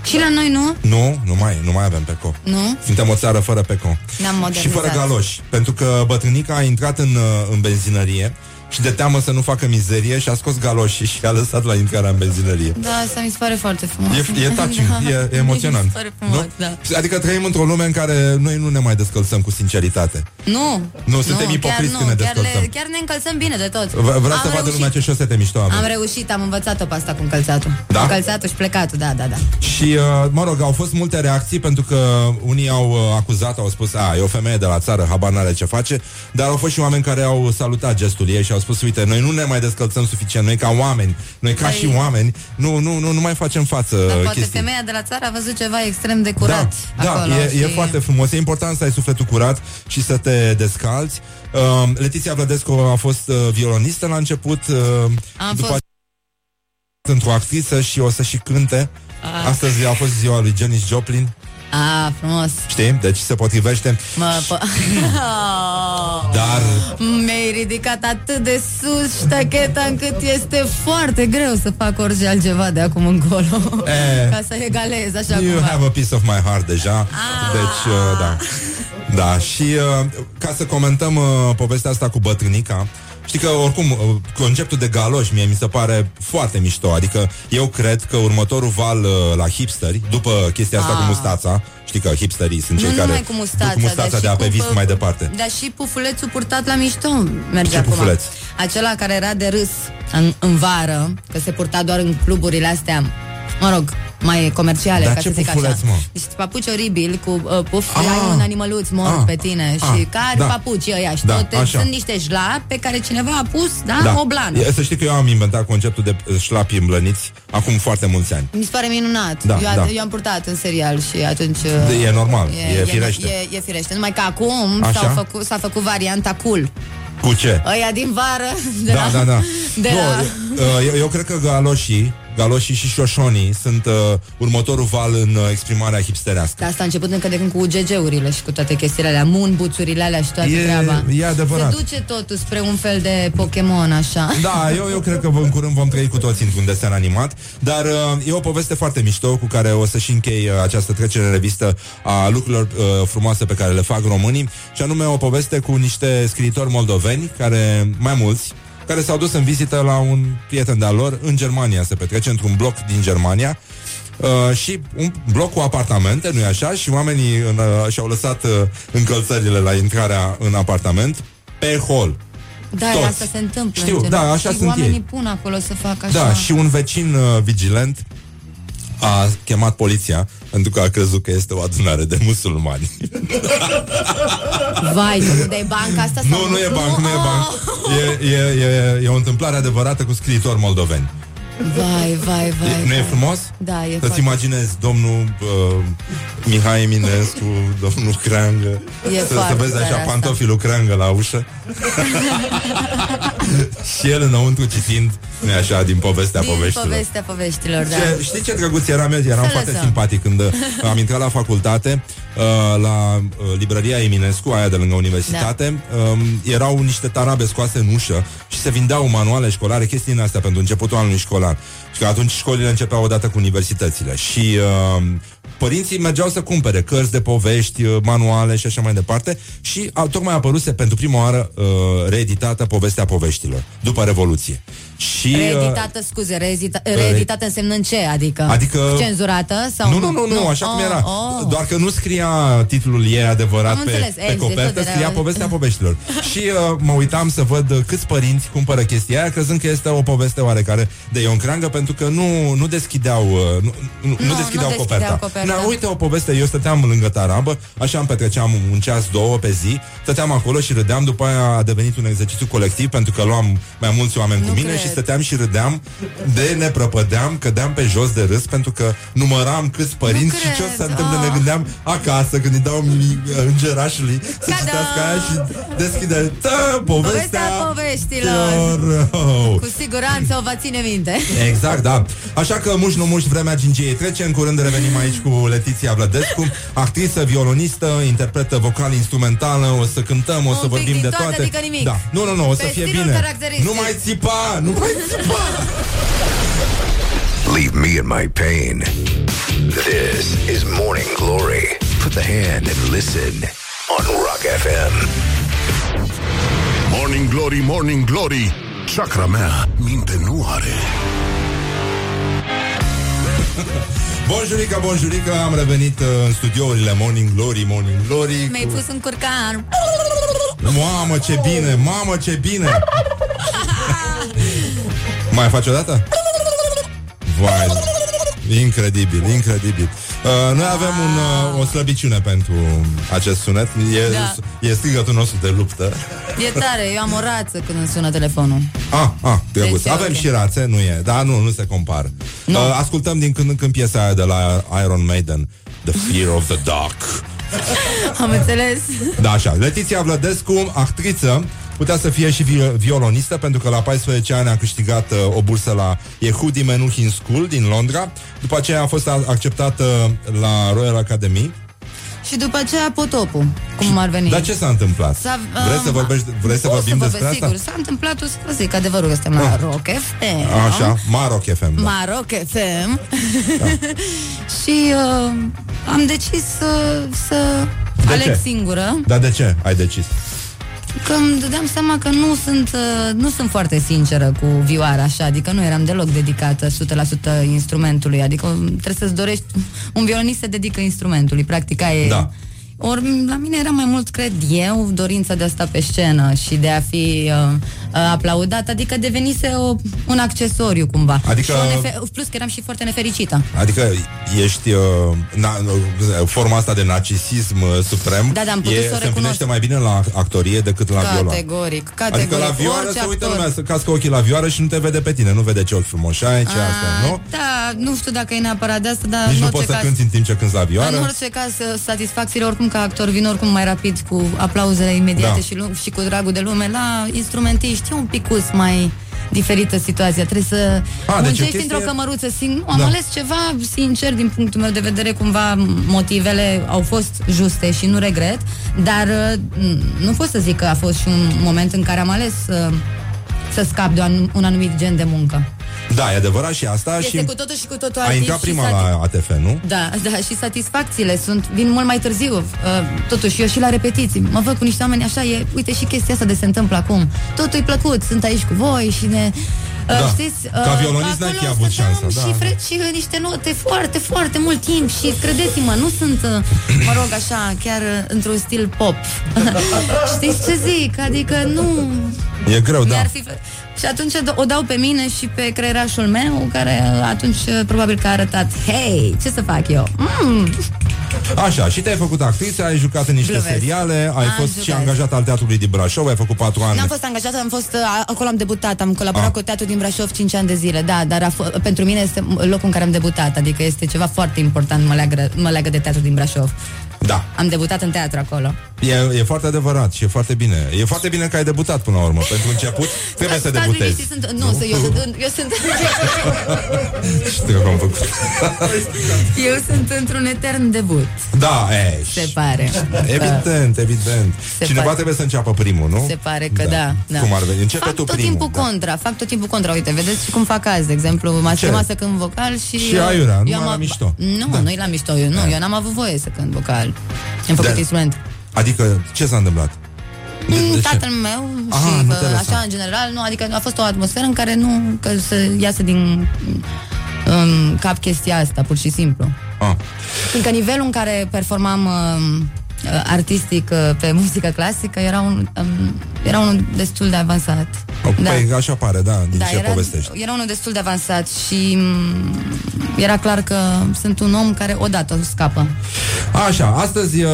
Și la noi nu? Nu, nu mai, nu mai avem Peco. Nu? Suntem o țară fără Peco. Ne-am Și modernizat. fără galoși. Pentru că bătrânica a intrat în, uh, în benzinărie și de teamă să nu facă mizerie și a scos galoșii și a lăsat la intrarea în benzinărie. Da, asta mi se pare foarte frumos. E, e touching, *laughs* Da. e, e emoționant. Mi se pare frumos, nu? da. Adică trăim într-o lume în care noi nu ne mai descălțăm cu sinceritate. Nu. Nu, suntem ipocriți chiar când nu, ne chiar, descălțăm. le, chiar ne încălțăm bine de tot. V- Vreau Am să vadă reușit. lumea ce șosete mișto avem. Am reușit, am învățat-o pe asta cu încălțatul. Da? Încălțatul și plecatul, da, da, da. Și, uh, mă rog, au fost multe reacții pentru că unii au uh, acuzat, au spus, a, e o femeie de la țară, habar n-are ce face, dar au fost și oameni care au salutat gestul ei și au spus, uite, noi nu ne mai descălțăm suficient, noi ca oameni, noi ca Păi- și oameni, nu, nu, nu, nu mai facem față Dar poate chestii. femeia de la țară a văzut ceva extrem de curat Da, acolo. e, și... e foarte frumos. E important să ai sufletul curat și să te descalți. Uh, Letiția Vlădescu a fost uh, violonistă la început. Uh, Am după fost- într-o actriță și o să și cânte. Ah. Astăzi a fost ziua lui Janis Joplin, A, frumos. știi? Deci se potrivește. Mă, po- *laughs* Dar Mi-ai ridicat atât de sus ștacheta încât este foarte greu să fac orice altceva de acum încolo. E. *laughs* Ca să egalez așa you cumva. have a piece of my heart deja. Deci, uh, da. Da, și uh, ca să comentăm uh, povestea asta cu bătrânica, Știi că, oricum, uh, conceptul de galoși mie mi se pare foarte mișto. Adică eu cred că următorul val uh, la hipsteri, după chestia asta Ah. cu mustața, știi că hipsterii sunt cei nu care numai cu mustața, duc mustața dar de și a pe cu vis pă- mai departe. Dar și pufulețul purtat la mișto merge Ce acum. pufuleț? Acela care era de râs în, în vară, că se purta doar în cluburile astea, mă rog, mai comerciale, Dar ca ce să zic pufuleț, așa. mă? Niște papuci oribil cu uh, puf, Ah. ai un animăluț mort Ah. pe tine Ah. și care Da. papuci ăia și Da, tot, așa. sunt niște șlapi pe care cineva a pus, da, o blană. E, Să știi că eu am inventat conceptul de uh, șlapi îmblăniți acum foarte mulți ani. Mi se pare minunat. Da, eu, da. eu am purtat în serial și atunci... De- e normal, e e, firește. E, e firește. Numai că acum Așa? s-au făcut, s-a făcut varianta cool. Cu ce? Ăia din vară de da, la, da, da. De nu, la... eu, eu, eu cred că galoșii, galoșii și șoșonii sunt uh, următorul val în uh, exprimarea hipsterească. Da, asta a început încă de când cu UGG-urile și cu toate chestiile alea, moonbuțurile alea și toată E- treaba. e adevărat. Se duce totul spre un fel de Pokémon, așa. Da, eu, eu cred că în curând vom trăi cu toții într-un desen animat, dar uh, e o poveste foarte mișto cu care o să și închei uh, această trecere în revistă a lucrurilor uh, frumoase pe care le fac românii, și anume o poveste cu niște scriitori moldoveni, care, mai mulți, care s-au dus în vizită la un prieten de-al lor în Germania, se petrece într-un bloc din Germania, Uh, și un bloc cu apartamente, nu-i așa? Și oamenii în, uh, și-au lăsat uh, încălțările la intrarea în apartament pe hol. Da, Toți. asta se întâmplă. Știu, în general. da, așa și sunt oamenii ei. pun acolo să facă așa. Da, și un vecin uh, vigilent a chemat poliția pentru că a crezut că este o adunare de musulmani. Vai, nu de banca asta sau Nu, nu e banc, nu e banc. E, e, e, e o întâmplare adevărată cu scriitori moldoveni. Vai, vai, vai. Nu e frumos? Da, e Să-ți foarte... imaginezi domnul uh, Mihai Eminescu, *laughs* domnul Creangă E să, să foarte vezi tare așa asta. pantofilul Creangă la ușă *laughs* Și el înăuntru citind nu așa, din povestea Din poveștilor povestea poveștilor, da. ce, știi ce drăguț eram eu? Eram Să foarte lăsăm. simpatic când uh, am intrat la facultate, uh, la uh, librăria Eminescu, aia de lângă universitate. Da. Um, erau niște tarabe scoase în ușă și se vindeau manuale școlare, chestii din astea pentru începutul anului școlar. Și că atunci școlile începeau odată cu universitățile. Și uh, părinții mergeau să cumpere cărți de povești, uh, manuale și așa mai departe. Și a, tocmai a apăruse pentru prima oară uh, reeditată povestea poveștilor, după Revoluție. Și, uh, Reeditată, scuze, reedita, reeditată însemnând ce? Adică, Adică- cenzurată? Sau nu, nu, nu, nu, așa cum era. Oh. Doar că nu scria titlul ei adevărat Am pe, înțeles, pe exact, copertă, tot era- scria povestea poveștilor. și uh, mă uitam să văd uh, câți părinți cumpără chestia aia, crezând că este o poveste oarecare de Ion Creangă, pentru că nu, nu deschideau, uh, nu, nu, nu, Nu, deschideau nu coperta. deschideau coperta. Na, uite o poveste, eu stăteam lângă tarabă, așa îmi petreceam un ceas, două pe zi, stăteam acolo și râdeam, după aia a devenit un exercițiu colectiv, pentru că luam mai mulți oameni cu Nu mine cred. și stăteam și râdeam, de ne prăpădeam, cădeam pe jos de râs, pentru că număram câți părinți și ce o să se cred. întâmple, ne Ah. gândeam acasă, când îi dau mi- îngerașului să citească aia și deschide tă, povestea, Povestea poveștilor. Teor- Cu siguranță o va ține minte. Exact, da. Așa că muș nu muș, vremea gingiei trece. În curând revenim aici cu Letiția Vlădescu, actriță, violonistă, interpretă vocal-instrumentală. O să cântăm, o să pic vorbim din de toate, toate. adică nimic. Da. Nu, nu, nu, o să Pe fie stilul bine. caracteristic. Nu mai țipa, nu mai țipa. Leave me in my pain. This is Morning Glory. Put the hand and listen on Rock FM. Morning Glory, Morning Glory Chakra mea minte nu are *laughs* Bonjurica, bonjurica, am revenit uh, în studiourile Morning Glory, Morning Glory. Mi-ai pus un curcan. Mamă, ce bine, mamă, ce bine. mai faci o dată? Vai, incredibil, incredibil. Uh, noi avem un, uh, o slăbiciune pentru acest sunet. E, Da. e strigătul nostru de luptă. E tare, eu am o rață când îmi sună telefonul. Ah, ah, drăguț. Deci e Avem ok. și rațe, nu e. Dar nu, nu se compară. Uh, ascultăm din când în când piesa aia de la Iron Maiden, The Fear of the Dark. Am înțeles? Da, așa. Letiția Vlădescu, actriță, putea să fie și vi- violonistă, pentru că la 14 ani a câștigat uh, o bursă la Yehudi Menuhin School din Londra. După aceea a fost a- acceptată la Royal Academy. Și după aceea potopul, cum ar veni. Dar ce s-a întâmplat? S-a- vreți să, um, vorbești, vreți să o vorbim să despre vorbesc, asta? Sigur, s-a întâmplat, o să vă zic adevărul că suntem la Ah. Rock FM. Așa, Maroc FM. Da. Maroc FM. *laughs* și uh, am decis să, să De aleg ce? singură. Dar de ce ai decis? Că îmi dădeam seama că nu sunt, uh, nu sunt foarte sinceră cu vioara așa, adică nu eram deloc dedicată 100% instrumentului, adică trebuie să-ți dorești, un violonist se dedică instrumentului, practic aia e... Da. Ori la mine era mai mult, cred eu, dorința de a sta pe scenă și de a fi uh, uh, aplaudat, adică devenise o, un accesoriu cumva. Adică- Și o nefe- plus că eram și foarte nefericită. Adică ești uh, na, uh, forma asta de narcisism uh, suprem Da, da, am putut e, să o se împlinește recunosc. mai bine la actorie decât la viola. Categoric, categoric. Adică la vioară Orice se uită actor. lumea, să cască ochii la vioară și nu te vede pe tine, nu vede ce ochi frumoși ai, ce asta, nu? Da, nu știu dacă e neapărat de asta, dar Nici în nu orice poți să caz... cânti în timp ce cânti la vioară. În orice caz, satisfacțiile oricum ca actor vin oricum mai rapid cu aplauzele imediate Da. și, lu- și cu dragul de lume. La instrumentiști e un picus mai diferită situația. Trebuie să A, deci o muncești chestie- într-o cămăruță singur. Am Da. ales ceva sincer din punctul meu de vedere. Cumva motivele au fost juste și nu regret, dar uh, nu pot să zic că a fost și un moment în care am ales uh, să scap de un, un anumit gen de muncă. Da, e adevărat și asta Este și cu totul și cu totul ai artist intrat și prima sati- la ATF, nu? Da, da, și satisfacțiile sunt, vin mult mai târziu. Uh, totuși, eu și la repetiții, mă văd cu niște oameni așa, e, uite și chestia asta de se întâmplă acum. Totul e plăcut, sunt aici cu voi și ne... Uh, Da. Știți, Ca violonist n-ai acolo fi avut stăteam șansa, da. Și, fre- și uh, niște note foarte, foarte mult timp și credeți-mă, nu sunt, uh, mă rog, așa, chiar uh, într-un stil pop. *laughs* Știți ce zic? Adică nu... E greu, da. Mi-ar fi... Și atunci o dau pe mine și pe creierașul meu, care atunci probabil că a arătat, hei, ce să fac eu? Mm. Așa, și te-ai făcut actriță, ai jucat în niște Glumesc. seriale, ai Am fost și jucat. angajat al Teatrului din Brașov, ai făcut patru ani. N-am fost angajată, am fost, uh, acolo am debutat, am colaborat Ah. cu Teatrul din Brașov 5 ani de zile, da, dar a f- pentru mine este locul în care am debutat, adică este ceva foarte important, mă leagă, mă leagă de Teatrul din Brașov. Da. Am debutat în teatru acolo. E, e foarte adevărat și e foarte bine. E foarte bine că ai debutat până la urmă. Pentru început, *laughs* trebuie să Stați debutezi. liniștiți, Sunt, nu, să, eu, sunt, eu sunt *laughs* Știu că am făcut. eu sunt într-un etern debut, Da, e, se pare. Evident, evident. Se Cineva pare. trebuie să înceapă primul, nu? Se pare că da. da. Cum ar veni? Începe fac tu tot primul. timpul da. contra, fac tot timpul contra. Uite, vedeți și cum fac azi, de exemplu, m-a Ce? chemat să cânt vocal și... Și eu- aiurea, eu numai am la ab- mișto. Nu, Da. nu e la mișto, eu, nu, eu n-am avut voie să cânt vocal. Am făcut Da. instrument. Adică, ce s-a întâmplat? Mm, ce? Tatăl meu Aha, și nu bă, te lăsa. așa în general, nu, adică a fost o atmosferă în care nu, că să iasă din um, cap chestia asta, pur și simplu. Ah. Fiindcă nivelul în care performam um, uh, artistic uh, pe muzică clasică era, un, um, era unul destul de avansat. Păi, așa pare, da, din Da, ce era, povestești. era unul destul de avansat și mm, era clar că sunt un om care odată scapă. Așa, astăzi uh,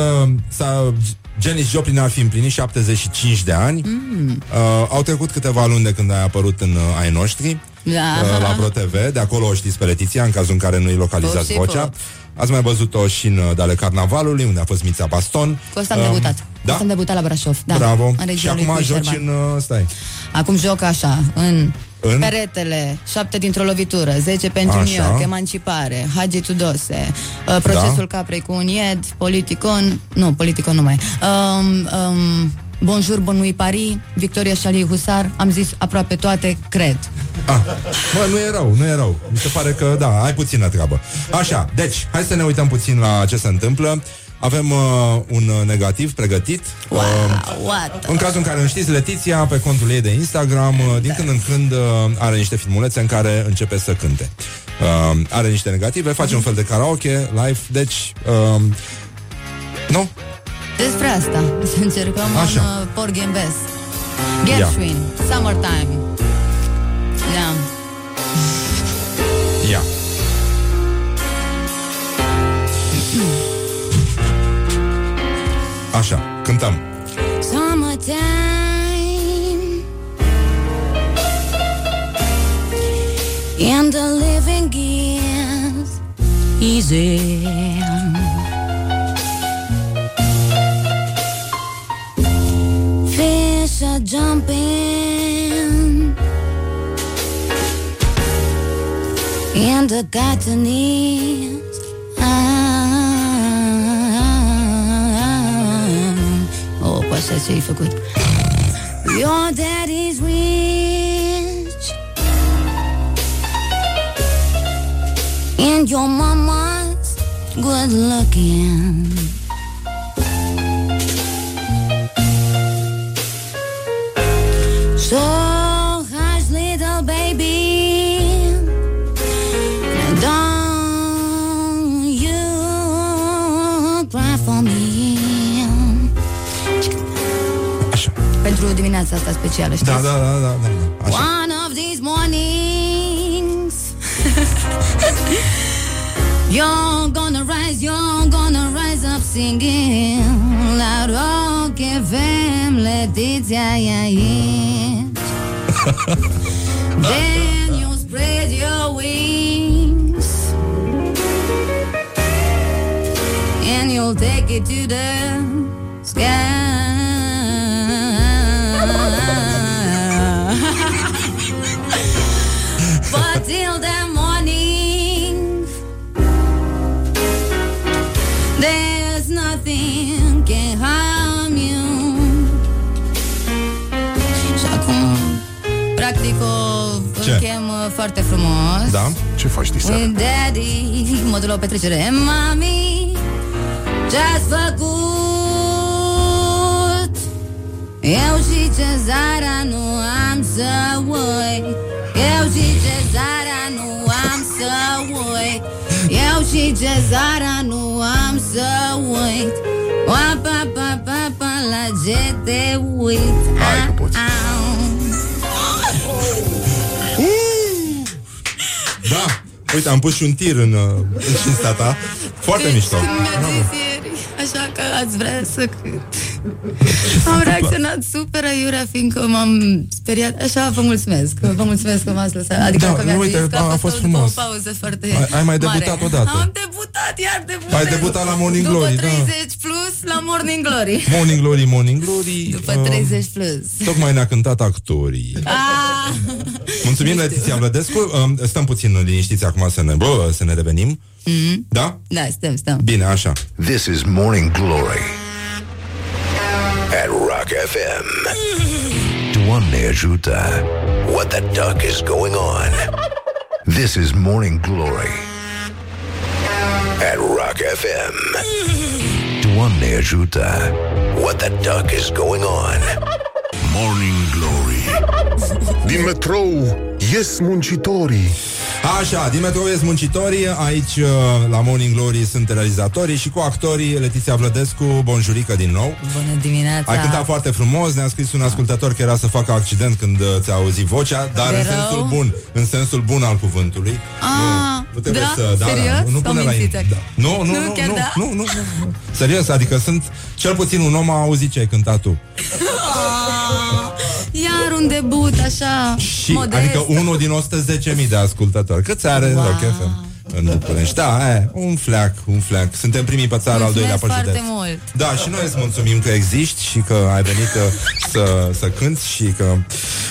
s-a, Janis Joplin ar fi împlinit 75 de ani. Mm. Uh, au trecut câteva luni de când ai apărut în uh, ai noștri. Da. uh, la Pro TV, de acolo o știți pe Letiția, în cazul în care nu-i localizați Pot și vocea. pot. Ați mai văzut-o și în uh, Dale Carnavalului, unde a fost Mița Baston. Cu asta am Um, debutat. Cu Da? asta am debutat la Brașov. Da, Bravo. În Și regia lui acum Cui joci Șerban. în... Uh, stai. Acum joc așa, în, În? peretele, șapte dintr-o lovitură, 10 pentru Așa. New York, Emancipare, Hagi Tudose, uh, Procesul Caprei cu un ied, Politicon, nu, Politicon nu mai, um, um, Bonjour, Bon Nuit Paris, Victoria Charlie Husar, am zis aproape toate, cred. Ah, bă, nu e rău, nu e rău. Mi se pare că, da, ai puțină treabă. Așa, deci, hai să ne uităm puțin la ce se întâmplă. Avem uh, un uh, negativ pregătit. Wow, Uh, what? în cazul în care nu știți, Letiția, pe contul ei de Instagram, uh, din când în când uh, are niște filmulețe în care începe să cânte. Uh, are niște negative, face un fel de karaoke live, deci... Uh, nu? Despre asta, să încercăm Așa. un uh, Porgy and Bess. Gershwin, Summertime. Da. Ia. Așa, cântăm. Summertime And the living gets easy Fish are jumping And the cotton is Oh, poate să ce ai făcut. Your daddy's rich And your mama's good looking Pentru dimineața asta specială, știți? Da, da, da, da, da. Așa. One of these mornings, *laughs* you're gonna rise, you're gonna rise up singing La Rock FM, Letizia e aici. Then you spread your wings and you'll take it to the sky. O Ce? închem uh, foarte frumos. Da? Ce faci diseară? With daddy, modul o petrecere Mami, ce-ați făcut? Eu și cezara nu am să uit Eu și cezara nu am să uit Eu și cezara nu am să uit Oa, pa, pa, pa, pa, la ce te uit Hai că poți. Au. Da, uite, am pus și un tir în, uh, în cinstea ta. Foarte Deci, mișto. când mi-a zis ieri, așa că ați vrea să cânt. Am reacționat super aiurea, fiindcă m-am speriat. Așa, vă mulțumesc. Vă mulțumesc că m-ați lăsat. Adică Da, că mi-a uite, zis că a- a a fost fost frumos. o pauză foarte Ai- ai mai mare. debutat odată. Am debutat, iar debutat. Ai debutat la Morning După Glory, da. 30 plus la Morning Glory. Morning Glory, Morning Glory. După uh, 30 plus. Tocmai ne-a cântat actorii. Ah! Mulțumim, Letiția Vlădescu. Um, Stăm puțin liniștiți acum să ne, bă, să ne revenim. Mhm. Da? Da, stăm, stăm. Bine, așa. This is Morning Glory at Rock FM. Doamne ajută! What the duck is going on? This is Morning Glory at Rock FM. Doamne ajută! What the duck is going on? Morning Glory. Din metrou ies muncitorii Așa, din metrou ies muncitorii, aici uh, la Morning Glory sunt realizatorii și cu actorii Letiția Vlădescu, bonjurică din nou. Bună dimineața. Ai cântat foarte frumos, ne-a scris un ascultător că era să facă accident când uh, ți-a auzit vocea, dar De în rău? sensul bun, în sensul bun al cuvântului. Ah, Nu trebuie da? să... Da, Serios? Da, nu Sau pune la mințiți? in... da. Nu, nu, Nu, nu, chiar nu, da? nu, nu, nu, nu. Serios, adică sunt cel puțin un om a auzit ce ai cântat tu. Ah, Iar un debut așa Și, modest. adică unul din 110.000 de ascultători. Câți are wow. Rock FM? În București. Da, e, un fleac, un fleac. Suntem primii pe țară, al doilea Mulțumesc pe județ. foarte mult. Da, și noi îți mulțumim că existi și că ai venit uh, să, să cânti și că...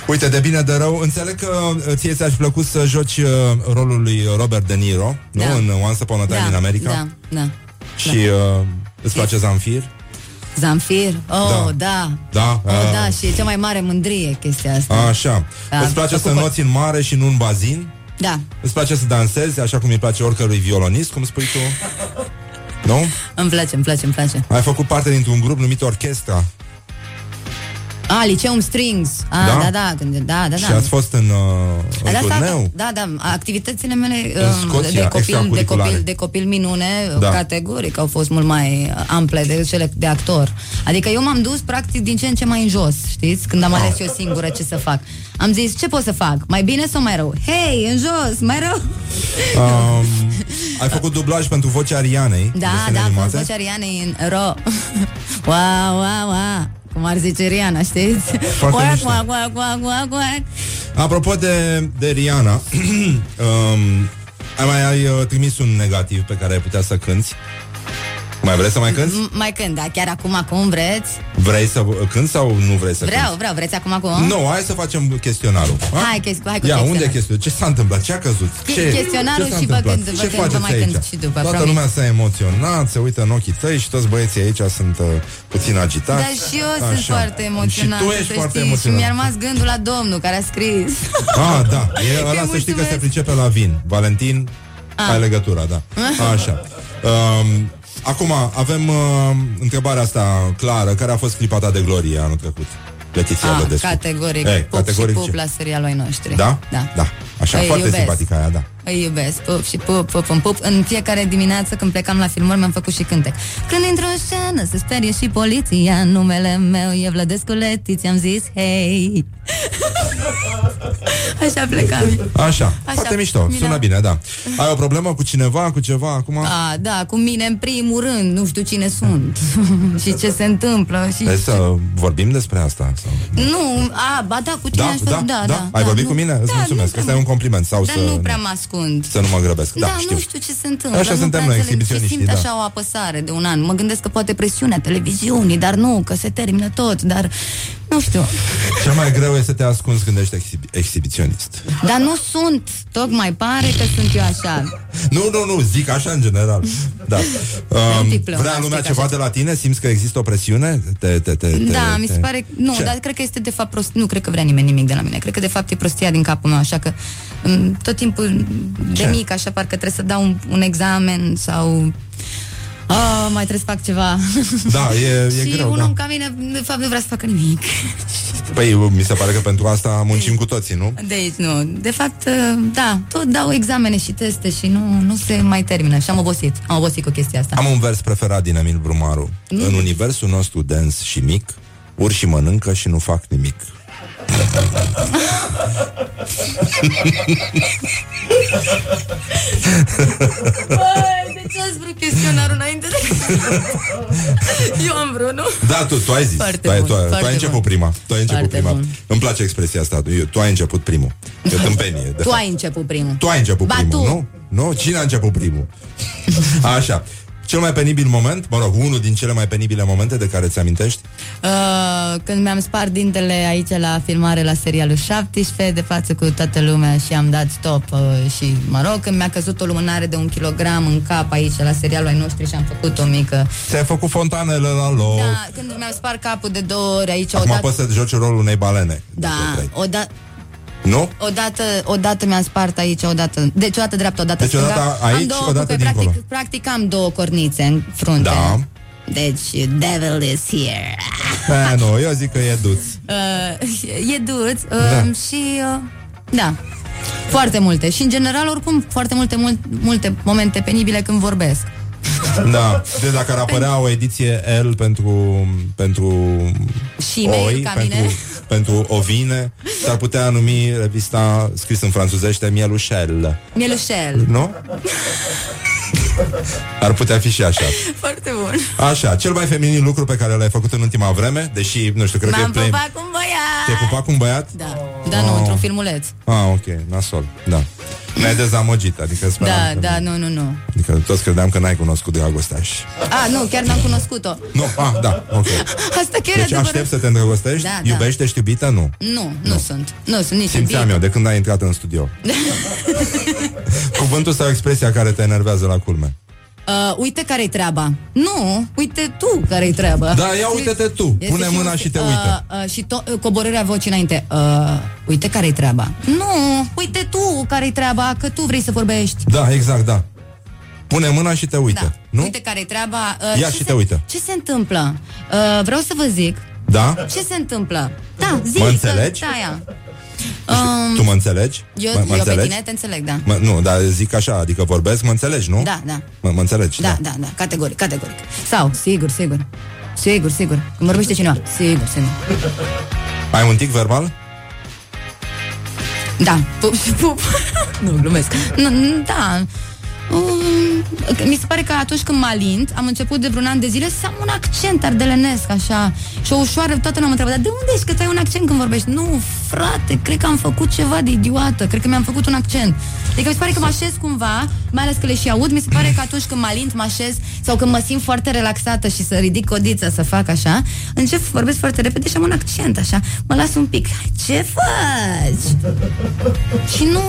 Uite, de bine de rău, înțeleg că uh, ție ți-aș plăcut să joci uh, rolul lui Robert De Niro, nu? Da. În Once Upon a Time da, in America. Da, da. Și uh, îți place Zamfir? Zamfir? Oh, da. da. Da? Oh, Uh, da, și e cea mai mare mândrie chestia asta. Așa. Da, îți place să preocupă. noți în mare și nu în bazin? Da. Îți place să dansezi, așa cum îi place oricărui violonist, cum spui tu? Nu? Îmi place, îmi place, îmi place. Ai făcut parte dintr-un grup numit Orchestra A, Liceum Strings. A, Da? da, da, când, da, da, și da. ați fost în, uh, în Da, asta- turneu. da, da, activitățile mele În um, Scoția, de, copil, de, extracurriculare. copil, de copil minune, Da. da. categoric, au fost mult mai uh, ample de cele de actor. Adică eu m-am dus practic din ce în ce mai în jos, știți? Când am ales eu singură ce să fac. Am zis, ce pot să fac? Mai bine sau mai rău? Hei, în jos, mai rău! Um, *laughs* ai făcut dublaj pentru vocea Arianei. Da, desene da, animate? cu vocea Rianei în ro. *laughs* wow, wow, wow. Cum ar zice Riana, știți? Foarte Quack, mișto. quack, quack, quack, quack, quack. Apropo de, de Rihanna, *clears throat* um, ai mai ai uh, trimis un negativ pe care ai putea să cânti? Mai vreți să mai cânti? M- Mai când, da? Chiar acum, acum vreți? Vrei să uh, cânti sau nu vreți să Vreau, cânti? vreau, vreți acum, acum? Nu, hai să facem chestionarul. ha? Hai, chesti- hai cu Ia, chestionarul. unde e chestionarul? Ce s-a întâmplat? Ce a căzut? Che- Ce, chestionarul ce s-a și vă întâmplat? cânt- vă Ce cânt- vă faceți mai aici? cânt și după, Toată promit. lumea s-a emoționat, se uită în ochii tăi și toți băieții aici sunt uh, puțin agitați. Dar și eu sunt Așa. foarte emoționată, Și tu ești să foarte știi, emoționat. Și mi-a rămas gândul la domnul care a scris. Ah, da. E *laughs* ăla să știi că se pricepe la vin. Valentin, Ah. ai legătura, da. *laughs* Așa. Um, acum avem uh, întrebarea asta clară. Care a fost clipa ta de glorie anul trecut? Letiția Ah, Vlădescu. categoric. Ei, pup categoric și pup ce? la serialul ai noștri. Da? Da. Da. Așa, Îi foarte iubesc. simpatică aia, da. Îi iubesc, pup și pup, pup, îmi pup. În fiecare dimineață când plecam la filmări mi-am făcut și cântec. Când intru în scenă se sperie și poliția, numele meu e Vlădescu Letiția, am zis hei. *laughs* Așa plecam. Așa, foarte mișto, Mine- sună bine, da. Ai o problemă cu cineva, cu ceva acum? A, da, cu mine în primul rând, nu știu cine sunt *laughs* și ce se întâmplă și... Vrei să vorbim despre asta? Sau? Nu, a, ba da, cu tine Da, aș da, da, da, da, Ai vorbit nu- cu mine? Îți da, mulțumesc. nu Asta e un compliment. Sau Dar să, nu prea mă ascund. să nu mă grăbesc. Da, Da, știu. nu știu ce se întâmplă. Așa nu suntem prea noi, înțeleg. exhibiționiștii, Și simt da. așa o apăsare de un an. Mă gândesc că poate presiunea televiziunii, dar nu, că se termină tot, dar nu știu. Cel mai greu e să te ascunzi când ești exhibi- exhibiționist. Dar nu sunt, tocmai pare că sunt eu așa. Nu, nu, nu, zic așa în general. Da. Um, pic pleonastic, vrea lumea ceva așa. de la tine? Simți că există o presiune? Te, te, te, te, Da, mi se te- pare, nu, Ce? dar cred că este de fapt prost, nu cred că vrea nimeni nimic de la mine, cred că de fapt e prostia din capul meu, așa că m, tot timpul de Ce? mic, așa parcă trebuie să dau un, un examen sau Oh, mai trebuie să fac ceva. Da, e, e *laughs* și greu, un da. om ca mine, de fapt, nu vrea să facă nimic. *laughs* Păi, mi se pare că pentru asta muncim cu toții, nu? De aici, nu. De fapt, da, tot dau examene și teste și nu, nu se mai termină. Și am obosit. Am obosit cu chestia asta. Am un vers preferat din Emil Brumaru. Mm. În universul nostru dens și mic, urși mănâncă și nu fac nimic. Băi, de ce ați vrut chestionarul înainte de... *laughs* Eu am vrut, nu? Da, tu, tu ai zis. Foarte tu, ai, bun, tu, ai- tu foarte ai început bun. prima. Tu ai început Foarte prima. bun. Îmi place expresia asta. Eu, tu ai început primul. E tâmpenie. De Tu fapt. ai început primul. Tu ai început ba, primul, tu. nu? Nu? Cine a început primul? *laughs* Așa. Cel mai penibil moment, mă rog, unul din cele mai penibile momente de care ți amintești? Uh, când mi-am spart dintele aici la filmare la serialul 17 de față cu toată lumea și am dat stop uh, și mă rog când mi-a căzut o lumânare de un kilogram în cap aici la serialul ai noștri și am făcut o mică Ți-ai făcut fontanele la loc. da, când mi-am spart capul de două ori aici Acum odată poți să joci rolul unei balene. da, odată Nu? Odată, odată mi-am spart aici, odată. Deci odată dreapta, odată Deci stânga. odată am aici, două odată cupe, dincolo. practic, practic am două cornițe în frunte. Da. Deci, devil is here. Da, nu, eu zic că e duț. Uh, e duț uh, Da. și uh, da, foarte multe. Și în general, oricum, foarte multe, mult, multe momente penibile când vorbesc. Da, de dacă ar apărea o ediție L pentru pentru Și mail oi, ca pentru, mine. Pentru ovine, s-ar putea numi revista scris în franțuzește Mielușel, Mielușel. nu? Ar putea fi și așa. Foarte bun. Așa, cel mai feminin lucru pe care l-ai făcut în ultima vreme, deși, nu știu, cred că e M-am play... pupat cu un băiat. Te-ai pupat cu un băiat? Da, da, nu, Oh. într-un filmuleț. Ah, ok, nasol, da. Ne-ai dezamăgit, adică speram Da, că da, nu, nu, nu. Adică toți credeam că n-ai cunoscut dragosteaș și... A, nu, chiar n-am cunoscut-o. Nu, ah, da, ok. *laughs* Asta chiar e Deci adevărat. aștept să te îndrăgostești? Da, da. Iubești, ești iubită? Nu. Nu, nu, sunt. Nu sunt nici Simțeam iubit. eu de când ai intrat în studio. *laughs* Cuvântul sau expresia care te enervează la culme. Uh, uite care-i treaba. Nu, uite tu care-i treaba. Da, ia uite-te tu. Este Pune și mâna un- și te uh, uită. Uh, și to- uh, coborârea vocii înainte. Uh, uite care-i treaba. Nu, uite tu care-i treaba, că tu vrei să vorbești. Da, exact, da. Pune mâna și te uită. Da. Nu? Uite care-i treaba. Uh, Ia ce și se- te uită. Ce se întâmplă? Uh, vreau să vă zic. Da? Ce se întâmplă? Da, zi. Mă că- înțelegi? Da, ia. Um, Tu mă înțelegi? eu, mă, mă eu pe înțelegi? tine te înțeleg, da. Mă, nu, dar zic așa, adică vorbesc, mă înțelegi, nu? Da, da. Mă, mă înțelegi, Da, da, da, categoric, categoric. Sau, sigur, sigur. Sigur, sigur. Când vorbește cineva. Sigur, sigur. Ai un tic verbal? Da, pup și pup. *laughs* nu, glumesc. Nu, nu, da. Um, mi se pare că atunci când mă alint, am început de vreun an de zile să am un accent ardelenesc, așa. Și o ușoară, toată lumea mă întreabă, dar de unde ești că tu ai un accent când vorbești? Nu, frate, cred că am făcut ceva de idiotă, cred că mi-am făcut un accent. Adică mi se pare că mă așez cumva, mai ales că le și aud, mi se pare că atunci când mă alint, mă așez sau când mă simt foarte relaxată și să ridic codița să fac așa, încep să vorbesc foarte repede și am un accent așa. Mă las un pic. Ce faci? Și nu...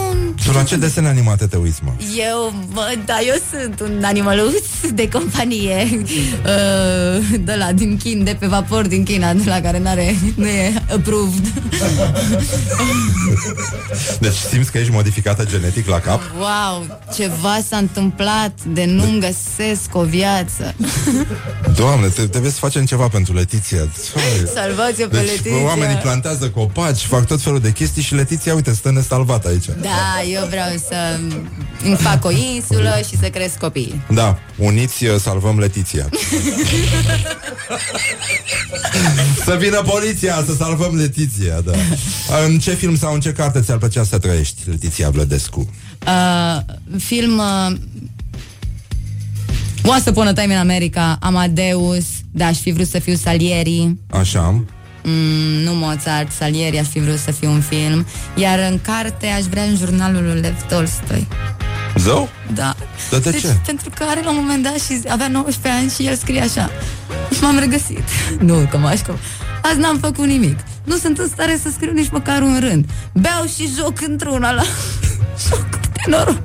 Tu la ce desene animate te uiți, mă? Eu, mă, da, eu sunt un animăluț de companie uh, de la din Chin, de pe vapor din China, de la care n-are, nu e approved. Deci simți că ești modificată genetic la cap? Wow, ceva s-a întâmplat de nu-mi găsesc o viață. Doamne, te- trebuie să facem ceva pentru Letiția. Doamne. Salvați-o pe Deci Letiția. oamenii plantează copaci, fac tot felul de chestii și Letiția, uite, stă nesalvată aici. Da, eu vreau să îmi fac o insulă și să cresc copii. Da, uniți, uh, salvăm Letiția. *laughs* să vină poliția să salvăm Letiția, da. În ce film sau în ce carte ți-ar plăcea să trăiești, Letiția Vlădescu? Uh, film uh, Once Upon a Time in America, Amadeus, da, aș fi vrut să fiu Salieri, Așa. mm, nu Mozart, Salieri, aș fi vrut să fiu un film, iar în carte aș vrea în jurnalul lui Lev Tolstoi. Zău? Da. Dar de deci, ce? pentru că are la un moment dat și avea 19 ani și el scrie așa. Și m-am regăsit. *laughs* Nu, că m-aș cum. Azi n-am făcut nimic. Nu sunt în stare să scriu nici măcar un rând. Beau și joc într-una la... *laughs* joc de noroc.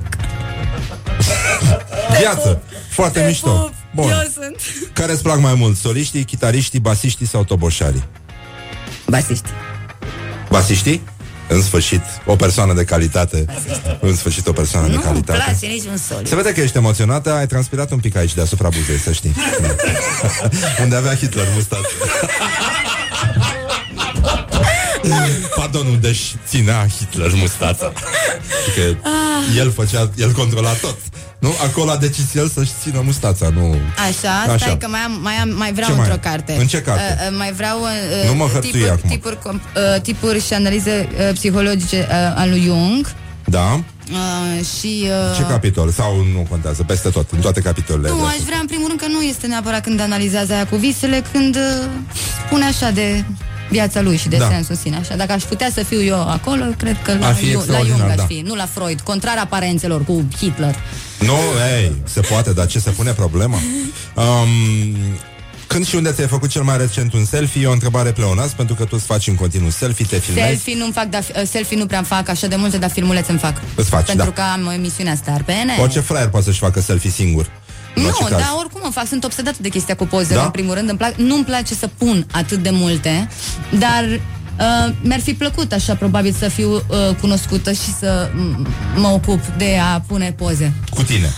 *laughs* Viață. Foarte mișto. pup. Bun. Eu sunt. Care îți plac mai mult? Soliștii, chitariștii, basiștii sau toboșarii? Basiști. Basiștii? În sfârșit, o persoană de calitate. În sfârșit, o persoană de Nu-mi calitate. place niciun sol. Se vede că ești emoționată, ai transpirat un pic aici deasupra buzei, să știi. *laughs* Unde avea Hitler mustață. Pardon, unde își ținea Hitler mustața. Că el făcea, el controla tot. Nu? Acolo a decis el să-și țină mustața, nu... Așa, stai Așa. că mai, am, mai, am, mai vreau Ce mai într-o ai? carte. În ce carte? Uh, uh, mai vreau uh, Nu mă hărțui tipuri, acum. tipuri, com- uh, tipuri și analize uh, psihologice uh, al lui Jung. Da? Uh, și... Uh, Ce capitol? Sau nu contează? Peste tot, în toate capitolele. Nu, de aș astăzi. vrea în primul rând că nu este neapărat când analizează aia cu visele, când uh, spune așa de viața lui și de Da. da. sensul în sine. Așa, dacă aș putea să fiu eu acolo, cred că la, Ar fi Ju- la extraordinar, Jung aș da. fi, nu la Freud, contrar aparențelor cu Hitler. Nu, ei, se poate, dar ce se pune problema? Um, când și unde ți-ai făcut cel mai recent un selfie? E o întrebare pleonas, pentru că tu îți faci în continuu selfie, te filmezi. Selfie nu fac, dar uh, selfie nu prea fac așa de multe, dar filmulețe îmi fac. Îți faci, Pentru da. că am emisiunea Star pe N. Orice fraier poate să-și facă selfie singur. În Nu, orice caz. dar oricum o fac, sunt obsedată de chestia cu pozele, Da? în primul rând. Îmi plac, nu-mi place să pun atât de multe, dar uh, mi-ar fi plăcut așa probabil să fiu uh, cunoscută și să m- mă ocup de a pune poze. Cu tine.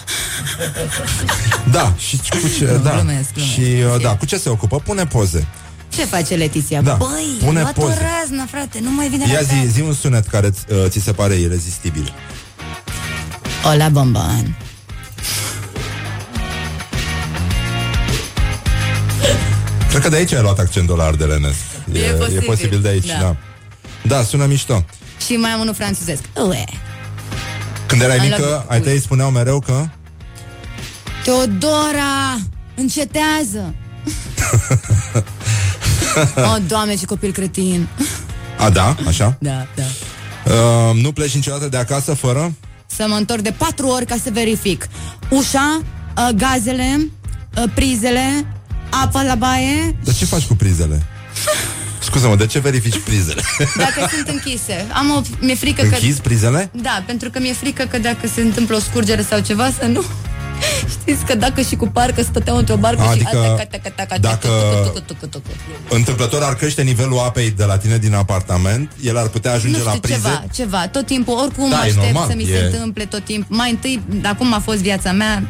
da, și cu ce, *laughs* da. glumesc, glumesc. Și uh, da, cu ce se ocupă? Pune poze. Ce face Letiția? Da, Băi, pune a luat o poze. raznă, frate, nu mai vine Ia la zi, zi un sunet care ți, uh, ți se pare irezistibil. Hola, bomban. Cred că de aici ai luat accentul la ardelenesc. E e posibil. posibil de aici, Da. da. Da, sună mișto. Și mai am unul franțuzesc. Ue. Când erai I mică, love- ai tăi spuneau mereu că Teodora, încetează. *laughs* oh, doamne, ce copil cretin. A, da, așa? Da, da. Uh, nu pleci niciodată de acasă fără? Să mă întorc de patru ori ca să verific. Ușa, uh, gazele, uh, prizele, apa la baie, Dar ce faci cu prizele? Scuză-mă, de ce verifici prizele? *laughs* dacă sunt închise. Am o, mi-e frică că... Închizi prizele? Da, pentru că mi-e frică că dacă se întâmplă o scurgere sau ceva să nu... Știți că dacă și cu parcă stăteau într-o barcă Adică, și... ataca, ataca, ataca, dacă- tucu, tucu, tucu, tucu. Întâmplător ar crește nivelul apei de la tine din apartament, el ar putea ajunge nu la știu, prize. ceva, ceva. Tot timpul, oricum Da, e aștept normal, să mi e- se întâmple tot timpul. Mai întâi, acum a fost viața mea,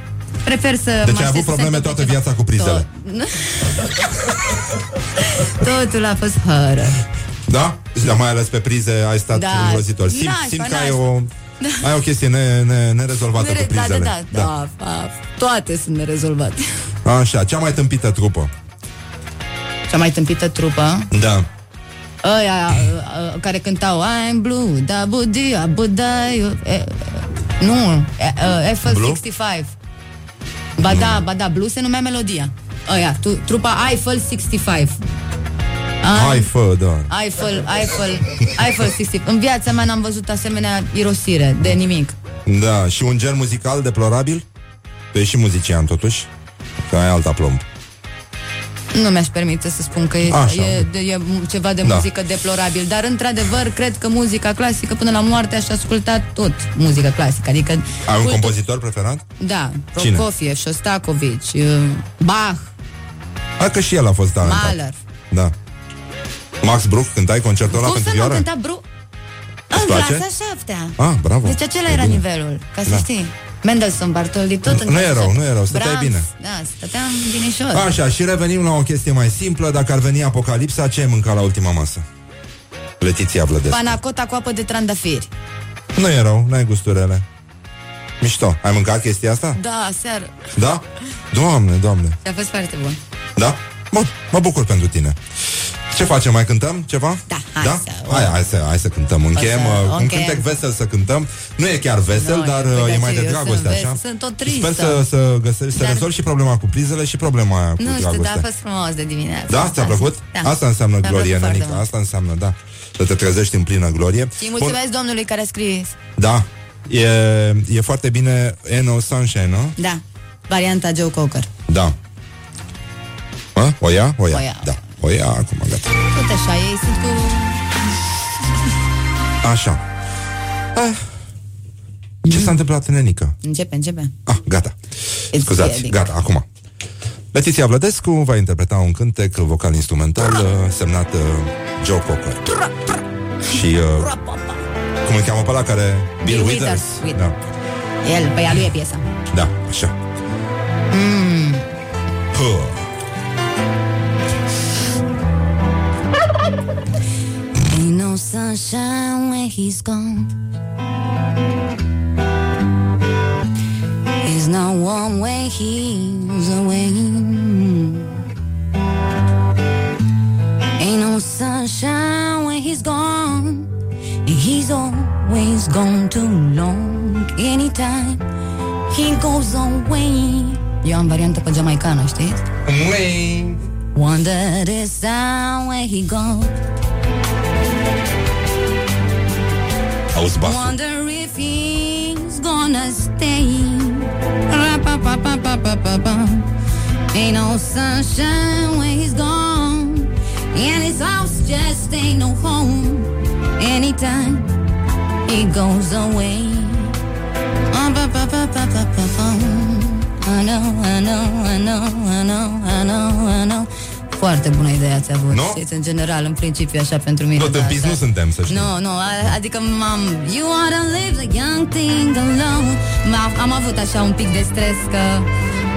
prefer să Deci mă ai avut aștept să se probleme întâmple toată ceva. viața cu prizele. Tot. *laughs* Totul a fost horror. Da? Dar mai ales pe prize ai stat Da. îngrozitor. Simt, Nașpa, simt că nașpa. ai o, ai o chestie ne, ne, nerezolvată Mere- cu da, da, prizele. da, da, da, toate sunt nerezolvate. Așa, cea mai tâmpită trupă. Cea mai tâmpită trupă, Da. ăia uh, care cântau I'm blue, da budi, abudai, eh, nu, eh, uh, FL65. Ba da, ba da, blue se numea melodia. Ăia, tu, trupa Eiffel 65. Hai, fă, da. Eiffel, Eiffel, Eiffel 65. În viața mea n-am văzut asemenea irosire de nimic. Da, și un gen muzical deplorabil? Tu ești și muzician, totuși. Că ai alta plomb. Nu mi-aș permite să spun că e, Așa. e, de- e ceva de Da. muzică deplorabil, dar într-adevăr cred că muzica clasică până la moarte aș asculta tot muzică clasică, adică Ai un cultul- compozitor preferat? Da, Cine? Prokofiev, Shostakovich, uh, Bach, Hai că și el a fost talentat. Mahler. Da. Max Bruch, cântai concertul ăla Cum să pentru nu vioară? cânta Bru? Îți În place? clasa șaptea. Ah, bravo. Deci acela E era bine. nivelul, ca să Da. știi. Mendelssohn, Bartoldi, tot în Nu clasa e rău, șaptea. nu e rău, stăteai Brahms, bine. Da, stăteam binișor. Așa, și revenim la o chestie mai simplă. Dacă ar veni apocalipsa, ce ai mâncat la ultima masă? Letiția Vlădescu. Panacota cu apă de trandafiri. Nu e rău, n-ai gusturele. Mișto. Ai mâncat chestia asta? Da, seară. Da? Doamne, doamne. Și a fost foarte bun. Da? Bun, mă bucur pentru tine. Ce facem? Mai cântăm ceva? Da, hai da? să- Hai, hai, să, hai să cântăm. Încheiem să- uh, un încheiem. cântec vesel să cântăm. Nu e chiar vesel, Nu, dar păi, uh, e dar mai ce, de eu dragoste, sunt așa. ves- sunt tot Sper tristă. să, să găsești, să Dar- rezolvi și problema cu prizele și problema aia cu Nu știu, dragoste. dar a fost frumos de dimineață. Da? Ți-a plăcut? Da. Asta înseamnă Mi-a glorie, plăcut foarte nenică. mult. Asta înseamnă, da. Să te trezești în plină glorie. Și îi mulțumesc domnului care a scris. Da. E, e foarte bine Eno Sunshine, nu? Da, varianta Joe Cocker. Da. Mă? O ia? O ia. O ia. Da. O ia acum, gata. Tot așa, ei sunt cu... Așa. Ah. Ce s-a întâmplat, nenică? Începe, începe. Ah, gata. It's Scuzați, weird. gata, acum. Letiția Vlădescu va interpreta un cântec vocal-instrumental uh, semnat uh, Joe Cocker. Și uh, cum îl cheamă pe ăla care... Bill Bill Withers. Withers. Da, El, pe ea lui e piesa. da, așa. Mm. Puh. Sunshine when he's gone. He's not warm when he's away. Ain't no sunshine when he's gone. And he's always gone too long. Anytime he goes away. Eu am variantă pe jamaicană, știți? Way. Wonder this time where he goes. Wonder if he's gonna stay. Ain't no sunshine when he's gone. And his house just ain't no home. Anytime he goes away. I know, I know, I know, I know, I know, I know. Foarte bună idee ați avut. Nu? Știți, în general, în principiu, așa pentru mine. Nu, da, tâmpiți da. nu suntem, să știi. Nu, nu, a- adică m-am... You wanna live the young thing alone M-a- Am avut așa un pic de stres că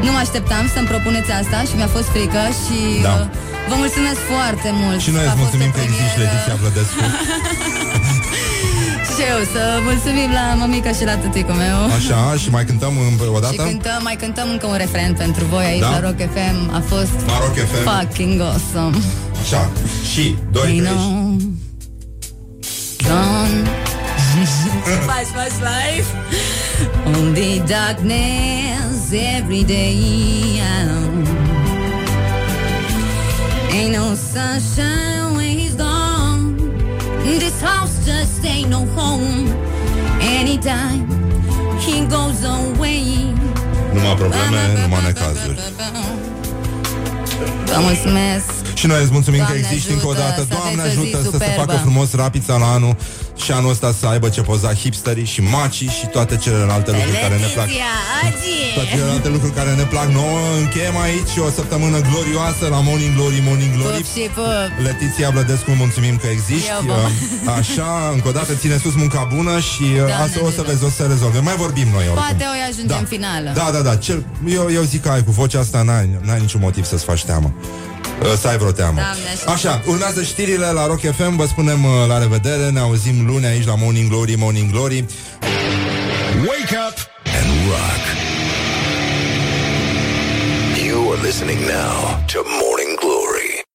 nu mă așteptam să-mi propuneți asta și mi-a fost frică și Da. uh, vă mulțumesc foarte mult. Și noi A îți fost mulțumim o că existi premieră. Letiția Vlădescu. *laughs* Și eu să mulțumim la mămica și la tăticul meu. Așa, și mai cântăm în- o Și dată? cântăm, mai cântăm încă un refren pentru voi aici Da? la Rock FM. A fost La Rock FM. fucking awesome. Așa. Și, doi, You trei. know, gone. Fast, fast life. Only darkness every day. I know. Ain't no sunshine when he's gone. This house just ain't no home. Anytime he goes away. Numai probleme, numai necazuri. Vă mulțumesc. Și noi îți mulțumim Doamne că existi încă o ajută, dată. să Doamne aveți o zi ajută să se superbă. facă frumos rapița la anul și anul ăsta să aibă ce poza hipsterii și macii și toate celelalte lucruri care ne plac. Toate celelalte lucruri care ne plac nouă. Încheiem aici o săptămână glorioasă la Morning Glory, Morning Glory. Pup și pup. Letiția Blădescu, mulțumim că existi. Eu vă- Uh, Așa, încă o dată ține sus munca bună și uh, Doamne asta o să vezi, o să rezolvăm. Mai vorbim noi oricum. Poate o ajungem în finală. Da, da, da. Cel, eu, eu zic că ai cu vocea asta n-ai, n-ai niciun motiv să-ți faci teamă. Uh, Să ai vreo teamă. Doamne ajută. Așa, urmează știrile la Rock FM, vă spunem uh, la revedere, ne auzim luni aici la Morning Glory, Morning Glory. Wake up and rock. You are listening now to Morning